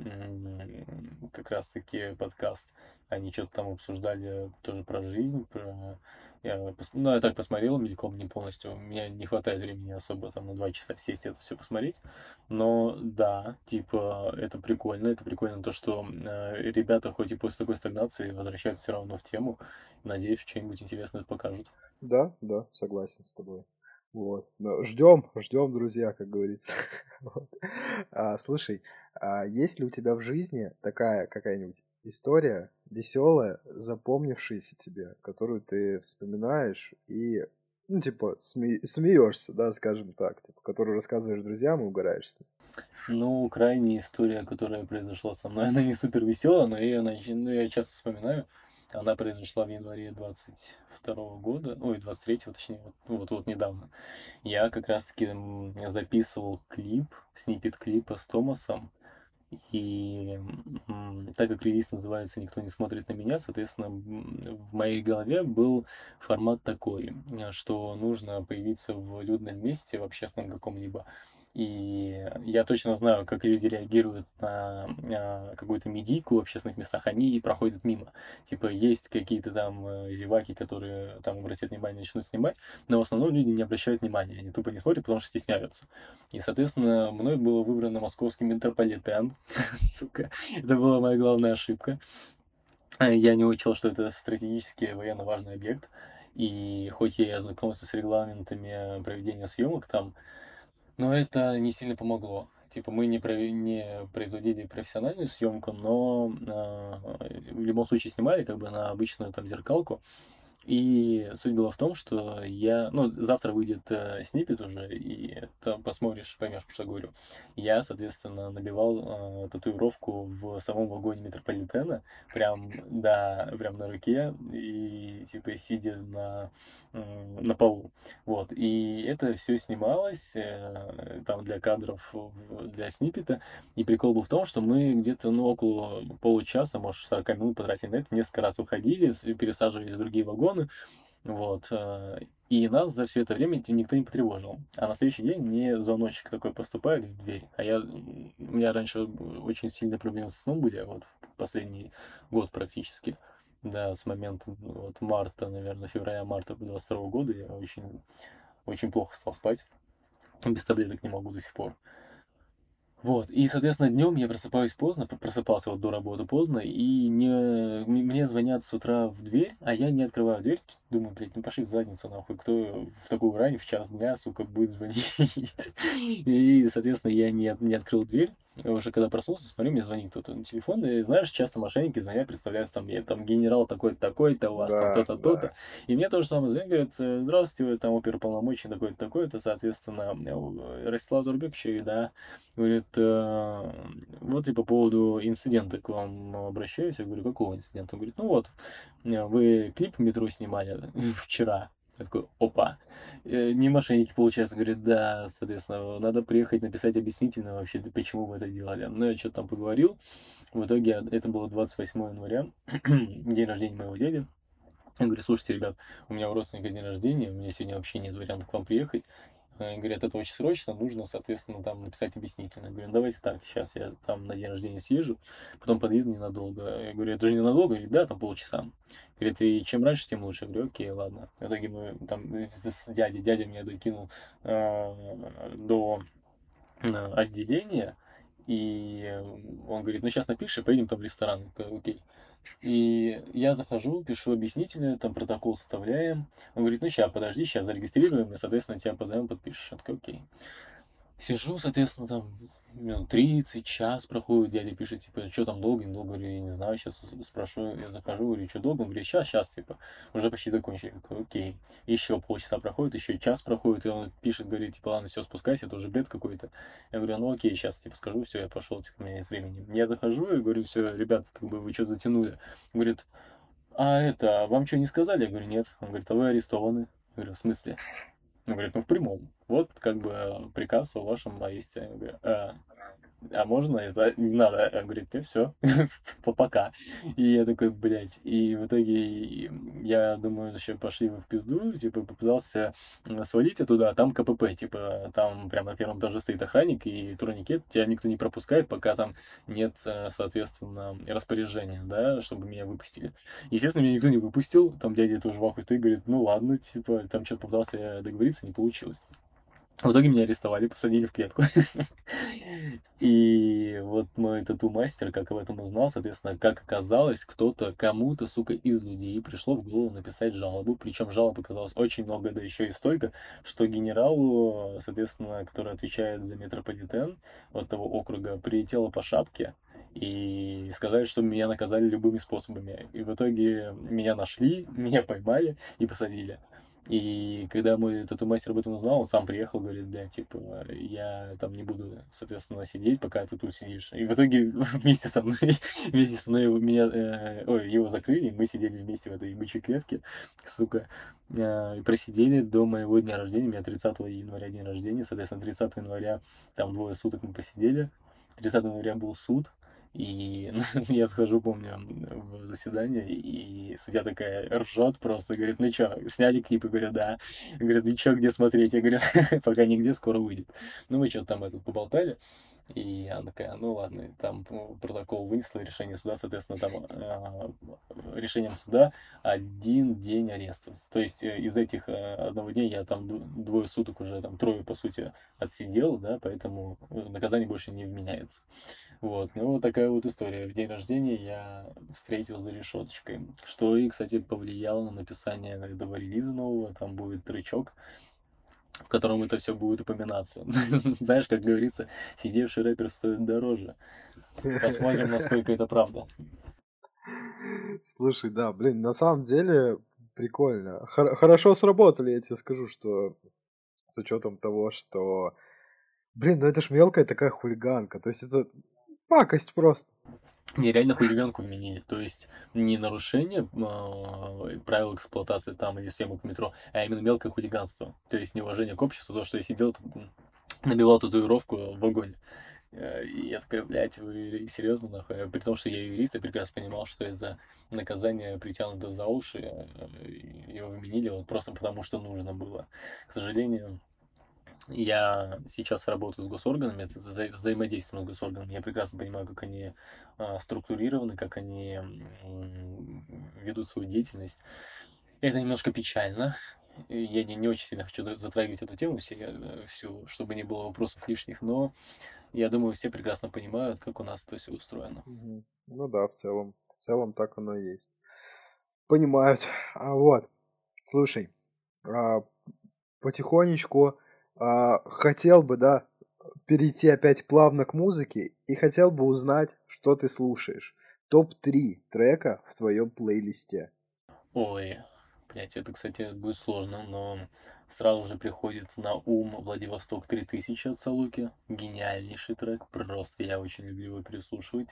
как раз-таки подкаст, они что-то там обсуждали тоже про жизнь, про я, ну, я так посмотрел мельком, не полностью. У меня не хватает времени особо там на два часа сесть это все посмотреть. Но да, типа, это прикольно. Это прикольно то, что э, ребята, хоть и после такой стагнации, возвращаются все равно в тему. Надеюсь, что-нибудь интересное покажут. Да, да, согласен с тобой. Вот. Ждем, ждем, друзья, как говорится. *laughs* вот. а, слушай, а есть ли у тебя в жизни такая какая-нибудь история веселая, запомнившаяся тебе, которую ты вспоминаешь и, ну, типа, сме... смеешься, да, скажем так, типа, которую рассказываешь друзьям и угораешься. Ну, крайняя история, которая произошла со мной, *laughs* она не супер веселая, но я, ну, я часто вспоминаю. Она произошла в январе 22 года, ой, 23 точнее, вот, вот недавно. Я как раз-таки записывал клип, снипет клипа с Томасом, и так как релиз называется «Никто не смотрит на меня», соответственно, в моей голове был формат такой, что нужно появиться в людном месте, в общественном каком-либо, и я точно знаю, как люди реагируют на, на какую-то медийку в общественных местах, они проходят мимо. Типа, есть какие-то там э, зеваки, которые там обратят внимание, начнут снимать, но в основном люди не обращают внимания, они тупо не смотрят, потому что стесняются. И, соответственно, мной было выбрано московский метрополитен. *laughs* Сука, это была моя главная ошибка. Я не учел, что это стратегически военно важный объект. И хоть я ознакомился с регламентами проведения съемок там, но это не сильно помогло. Типа мы не, про... не производили профессиональную съемку, но э, в любом случае снимали как бы на обычную там зеркалку. И суть была в том, что я, ну, завтра выйдет э, снипет уже, и там посмотришь, поймешь, что говорю. Я, соответственно, набивал э, татуировку в самом вагоне метрополитена, прям, да, прям на руке, и, типа, сидя на, э, на полу. Вот, и это все снималось, э, там, для кадров, для снипета, и прикол был в том, что мы где-то, ну, около получаса, может, 40 минут потратили на это, несколько раз уходили, пересаживались в другие вагоны, телефоны, вот, э, и нас за все это время никто не потревожил. А на следующий день мне звоночек такой поступает в дверь. А я, у меня раньше очень сильные проблемы со сном были, а вот последний год практически. Да, с момента вот, марта, наверное, февраля-марта 22 года я очень, очень плохо стал спать. Без таблеток не могу до сих пор. Вот, и, соответственно, днем я просыпаюсь поздно, просыпался вот до работы поздно, и не, мне звонят с утра в дверь, а я не открываю дверь, думаю, блядь, ну пошли в задницу, нахуй, кто в такую рань в час дня, сука, будет звонить. *laughs* И, соответственно, я не, не открыл дверь, уже когда проснулся, смотрю, мне звонит кто-то на телефон, и знаешь, часто мошенники звонят, представляются, там, я там генерал такой-то, такой-то, у вас да, там то-то, да. то-то. И мне тоже самое звонят, говорят, «Э, здравствуйте, вы там оперуполномоченный такой-то, такой-то, соответственно, э, Ростислав Турбекович, да, говорит, э, вот и по поводу инцидента к вам обращаюсь, я говорю, какого инцидента? Он говорит, ну вот, вы клип в метро снимали *laughs* вчера, я такой, опа. Э, не мошенники, получается, говорит, да, соответственно, надо приехать написать объяснительно вообще, почему вы это делали. Ну, я что-то там поговорил. В итоге это было 28 января, *clears throat* день рождения моего дяди. Я говорю, слушайте, ребят, у меня у родственника день рождения, у меня сегодня вообще нет вариантов к вам приехать. Э, говорят, это очень срочно, нужно, соответственно, там написать объяснительно. Я говорю, ну, давайте так, сейчас я там на день рождения съезжу, потом подъеду ненадолго. Я говорю, это же ненадолго? Говорит, да, там полчаса. Говорит, и чем раньше, тем лучше. Я говорю, окей, ладно. В итоге мы там с дядей, дядя меня докинул э, до э, отделения, и он говорит, ну сейчас напишешь, и поедем там в ресторан. Я говорю, окей. И я захожу, пишу объяснительную, там протокол составляем. Он говорит, ну сейчас, подожди, сейчас зарегистрируем, и, соответственно, тебя позовем, подпишешь. Я такой, окей. Сижу, соответственно, там минут 30, час проходит, дядя пишет, типа, что там долго, не долго, говорю, я не знаю, сейчас спрошу, я захожу, говорю, что долго, он говорит, сейчас, сейчас, типа, уже почти закончили, я такой, окей, еще полчаса проходит, еще час проходит, и он пишет, говорит, типа, ладно, все, спускайся, это уже бред какой-то, я говорю, ну окей, сейчас, типа, скажу, все, я пошел, типа, у меня нет времени, я захожу и говорю, все, ребят, как бы, вы что затянули, говорит, а это, вам что не сказали? Я говорю, нет, он говорит, а вы арестованы, я говорю, в смысле? Он говорит, ну в прямом. Вот как бы приказ о вашем аресте. Я говорю, а, а можно это? Не надо. Он говорит, ты все, *laughs* пока. И я такой, блядь. И в итоге я думаю, еще пошли вы в пизду, типа, попытался свалить оттуда, а там КПП, типа, там прямо на первом этаже стоит охранник и турникет, тебя никто не пропускает, пока там нет, э, соответственно, распоряжения, да, чтобы меня выпустили. Естественно, меня никто не выпустил, там дядя тоже в ахуе говорит, ну ладно, типа, там что-то попытался договориться, не получилось. В итоге меня арестовали, посадили в клетку. И вот мой тату-мастер, как об этом узнал, соответственно, как оказалось, кто-то, кому-то, сука, из людей пришло в голову написать жалобу. Причем жалоб оказалось очень много, да еще и столько, что генералу, соответственно, который отвечает за метрополитен вот того округа, прилетело по шапке, и сказали, что меня наказали любыми способами. И в итоге меня нашли, *laughs* меня поймали и посадили. И когда мой тату-мастер об этом узнал, он сам приехал, говорит, бля, типа, я там не буду, соответственно, сидеть, пока ты тут сидишь. И в итоге *laughs* вместе со мной, вместе со мной меня, э, ой, его закрыли, мы сидели вместе в этой бычьей клетке, сука, э, и просидели до моего дня рождения, у меня 30 января день рождения, соответственно, 30 января там двое суток мы посидели, 30 января был суд, и *laughs* я схожу, помню, в заседание, и судья такая ржет просто, говорит, ну что, сняли клипы? Говорю, да. Говорит, ну что, где смотреть? Я говорю, *laughs* пока нигде, скоро выйдет. Ну, мы что-то там этот поболтали. И она такая, ну ладно, там протокол вынесла решение суда, соответственно, там э, решением суда один день ареста. То есть э, из этих э, одного дня я там двое суток уже, там трое, по сути, отсидел, да, поэтому наказание больше не вменяется. Вот, ну вот такая вот история. В день рождения я встретил за решеточкой, что и, кстати, повлияло на написание этого релиза нового, там будет тречок, в котором это все будет упоминаться. *laughs* Знаешь, как говорится, сидевший рэпер стоит дороже. Посмотрим, насколько это правда. Слушай, да, блин, на самом деле прикольно. Хор- хорошо сработали, я тебе скажу, что с учетом того, что... Блин, ну это ж мелкая такая хулиганка. То есть это пакость просто. Мне реально хулиганку вменили. То есть не нарушение э, правил эксплуатации там или съемок метро, а именно мелкое хулиганство. То есть неуважение к обществу, то, что я сидел, набивал татуировку в вагоне. Э, и я такая, блядь, вы серьезно нахуй? При том, что я юрист, я прекрасно понимал, что это наказание притянуто за уши, э, его вменили вот просто потому, что нужно было. К сожалению, я сейчас работаю с госорганами, вза взаимодействуем с госорганами. Я прекрасно понимаю, как они а, структурированы, как они ведут свою деятельность. Это немножко печально. Я не, не очень сильно хочу затрагивать эту тему все, э, всю, чтобы не было вопросов лишних, но я думаю, все прекрасно понимают, как у нас это все устроено. Ну да, в целом. В целом так оно и есть. Понимают. А вот, слушай, а, потихонечку хотел бы, да, перейти опять плавно к музыке и хотел бы узнать, что ты слушаешь. Топ-3 трека в твоем плейлисте. Ой, блять, это, кстати, будет сложно, но сразу же приходит на ум Владивосток 3000 от Салуки. Гениальнейший трек, просто я очень люблю его переслушивать.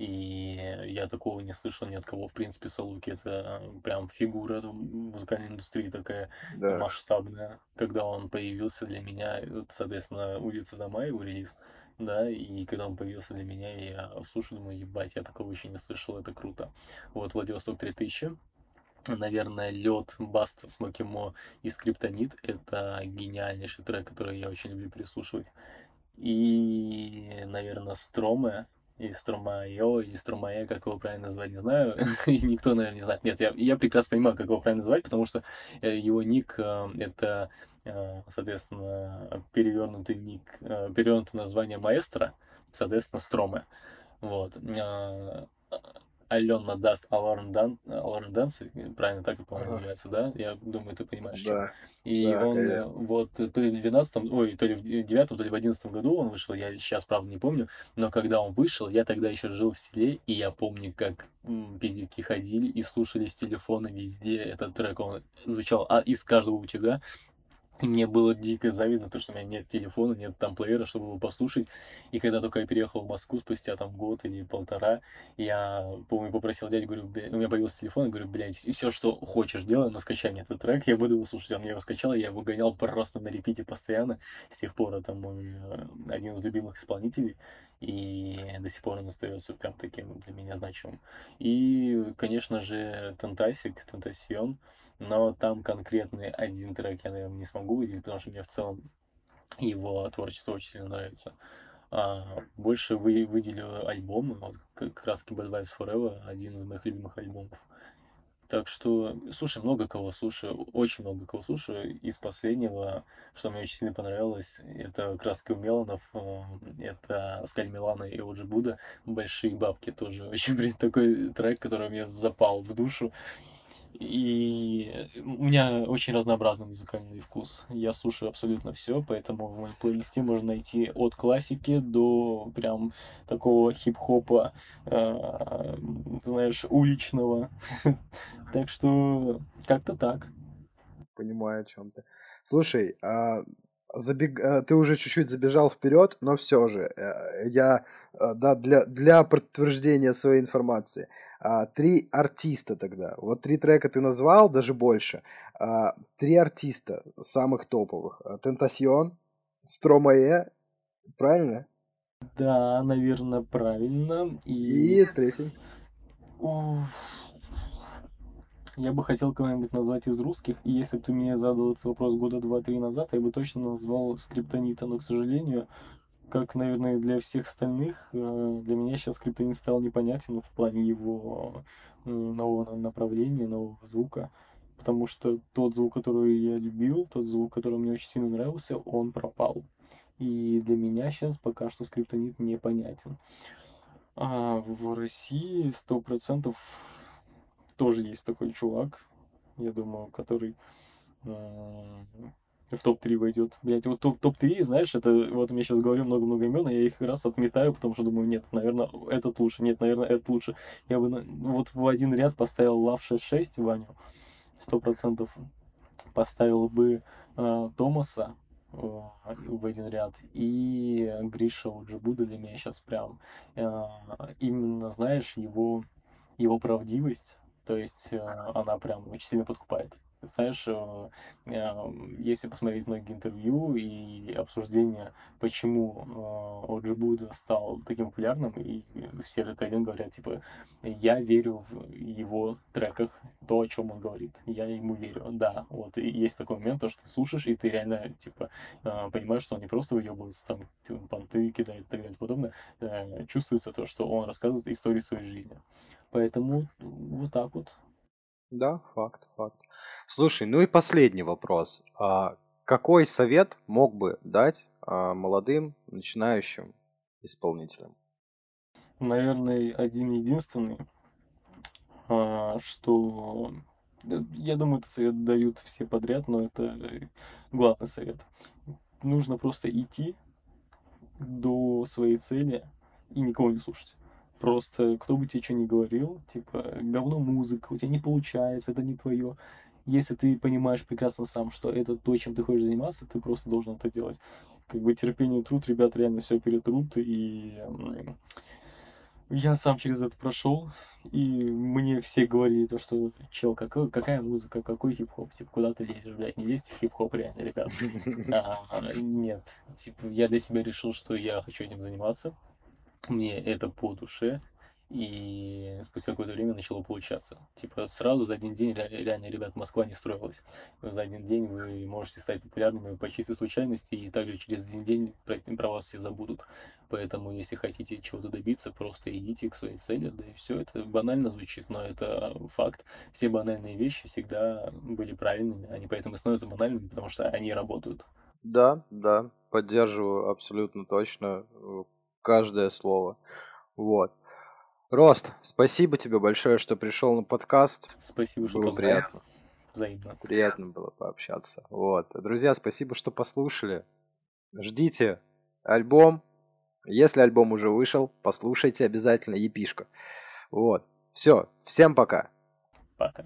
И я такого не слышал ни от кого. В принципе, Салуки это прям фигура музыкальной индустрии такая да. масштабная. Когда он появился для меня, соответственно, улица дома его релиз, да, и когда он появился для меня, я слушаю, думаю, ебать, я такого еще не слышал, это круто. Вот Владивосток 3000, наверное, лед Баста Смокимо и Скриптонит. Это гениальнейший трек, который я очень люблю переслушивать. И, наверное, Строме и Стромайо, или Стромае, как его правильно назвать, не знаю. *laughs* и никто, наверное, не знает. Нет, я, я прекрасно понимаю, как его правильно назвать, потому что э, его ник э, это, э, соответственно, перевернутый ник, перевернутое название маэстро, соответственно, Строме. Вот. Алена даст Alarm, Dan, Alarm Dance, правильно так, по-моему, ага. называется, да? Я думаю, ты понимаешь, да. И да, он конечно. вот то ли в 12 ой, то ли в 9 то ли в 11 году он вышел, я сейчас, правда, не помню, но когда он вышел, я тогда еще жил в селе, и я помню, как пиздюки ходили и слушали с телефона везде этот трек, он звучал а, из каждого утюга, *laughs* мне было дико завидно, то, что у меня нет телефона, нет там плеера, чтобы его послушать. И когда только я переехал в Москву спустя там год или полтора, я, помню, попросил дядю, говорю, у меня появился телефон, я говорю, блядь, все, что хочешь делай, но скачай мне этот трек, я буду его слушать. Он мне его скачал, я его гонял просто на репите постоянно. С тех пор это мой э, один из любимых исполнителей. И до сих пор он остается прям таким для меня значимым. И, конечно же, Тантасик, Тантасион но там конкретный один трек я, наверное, не смогу выделить, потому что мне в целом его творчество очень сильно нравится. А, больше вы, выделю альбомы, вот как раз Bad Vibes Forever, один из моих любимых альбомов. Так что, слушай, много кого слушаю, очень много кого слушаю. Из последнего, что мне очень сильно понравилось, это краски у Меланов, э, это Скаль Милана и Оджи Буда. Большие бабки тоже. *laughs* Очень, блин, такой трек, который мне запал в душу. И у меня очень разнообразный музыкальный вкус. Я слушаю абсолютно все, поэтому в моем плейлисте можно найти от классики до прям такого хип-хопа, э, знаешь, уличного. Так что как-то так. Понимаю, о чем ты. Слушай, а забег... Э, ты уже чуть-чуть забежал вперед, но все же, э, я, э, да, для, для подтверждения своей информации, а, три артиста тогда, вот три трека ты назвал, даже больше, а, три артиста самых топовых, Тентасьон, Стромае, правильно? Да, наверное, правильно. И, и третий. Уф. Я бы хотел кого-нибудь назвать из русских, и если бы ты мне задал этот вопрос года два-три назад, я бы точно назвал Скриптонита, но, к сожалению, как, наверное, для всех остальных, э, для меня сейчас Скриптонит стал непонятен в плане его нового направления, нового звука, потому что тот звук, который я любил, тот звук, который мне очень сильно нравился, он пропал. И для меня сейчас пока что Скриптонит непонятен. А в России сто процентов тоже есть такой чувак, я думаю, который в топ-3 войдет. Блять, вот топ-3, знаешь, это вот у меня сейчас в голове много-много имен, а я их раз отметаю, потому что думаю, нет, наверное, этот лучше, нет, наверное, этот лучше. Я бы вот в один ряд поставил Лав 66 Ваню, сто процентов поставил бы э, Томаса э, в один ряд и Гриша Уджибуда для меня сейчас прям э, именно, знаешь, его его правдивость то есть э, она прям очень сильно подкупает. Знаешь, э, э, если посмотреть многие интервью и обсуждения, почему Оджи Буда стал таким популярным, и все как один говорят, типа, я верю в его треках, то, о чем он говорит. Я ему верю. Да, вот и есть такой момент, то, что ты слушаешь, и ты реально, типа, понимаешь, что он не просто выебывается, там, типа, понты кидает и так далее и подобное. Чувствуется то, что он рассказывает историю своей жизни. Поэтому вот так вот. Да, факт, факт. Слушай, ну и последний вопрос. А какой совет мог бы дать а, молодым начинающим исполнителям? Наверное, один единственный, а, что я думаю, этот совет дают все подряд, но это главный совет. Нужно просто идти до своей цели и никого не слушать. Просто кто бы тебе что ни говорил, типа, говно музыка, у тебя не получается, это не твое. Если ты понимаешь прекрасно сам, что это то, чем ты хочешь заниматься, ты просто должен это делать. Как бы терпение и труд, ребят реально все перетрут, и я сам через это прошел, и мне все говорили то, что, чел, какой, какая музыка, какой хип-хоп, типа, куда ты лезешь, блядь, не лезьте в хип-хоп, реально, ребят. *laughs* А, нет, типа, я для себя решил, что я хочу этим заниматься, мне это по душе, и спустя какое-то время начало получаться. Типа сразу за один день реально, ребят, Москва не строилась. За один день вы можете стать популярными по чистой случайности, и также через один день про, про вас все забудут. Поэтому, если хотите чего-то добиться, просто идите к своей цели, да и все. Это банально звучит, но это факт. Все банальные вещи всегда были правильными, они поэтому становятся банальными, потому что они работают. Да, да, поддерживаю абсолютно точно каждое слово. Вот. Рост, спасибо тебе большое, что пришел на подкаст. Спасибо, что Было приятно. Взаимно. Приятно было пообщаться. Вот. Друзья, спасибо, что послушали. Ждите альбом. Если альбом уже вышел, послушайте обязательно Епишка. Вот. Все. Всем пока. Пока.